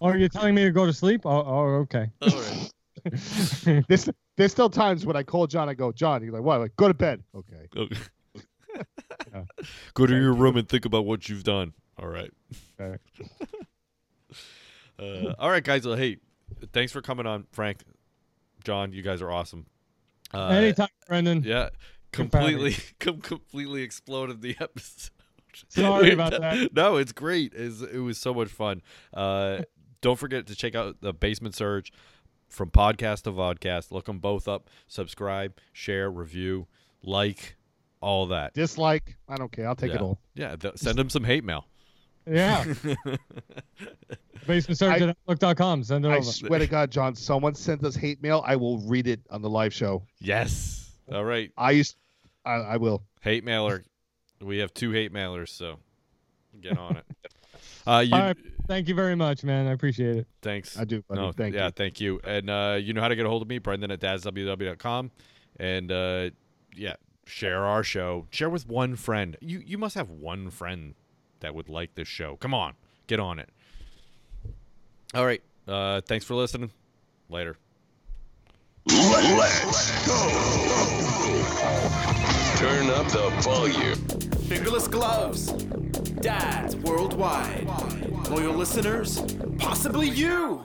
Oh, you're telling me to go to sleep? Oh, oh okay. All right. This there's still times when I call John. I go, John. He's like, what? Like, go to bed. Okay. Okay. Yeah. Go to your room and think about what you've done. All right. Okay. Uh, all right, guys. Well, hey, thanks for coming on, Frank, John. You guys are awesome. Uh, Anytime, Brendan. Yeah, completely, com- completely exploded the episode. Sorry about that. No, it's great. It's, it was so much fun. Uh, don't forget to check out the Basement Surge from podcast to vodcast. Look them both up. Subscribe, share, review, like, all that. Dislike. I don't care. I'll take it all. Yeah, th- send them some hate mail. Yeah. Basement Surge at outlook.com. Send it I over. swear to God, John. Someone sent us hate mail. I will read it on the live show. yes. All right. I used. I, I will. Hate mailer. We have two hate mailers, so get on it. Uh, you, All right. Thank you very much, man. I appreciate it. Thanks. I do. Buddy. No, Thank yeah, you. thank you. And uh, you know how to get a hold of me, Brendan at dadsww.com. And uh, yeah, share our show. Share with one friend. You you must have one friend that would like this show. Come on, get on it. All right. Uh, thanks for listening. Later. Let's go. Turn up the volume. Fingerless gloves. Dads worldwide. Loyal listeners, possibly you.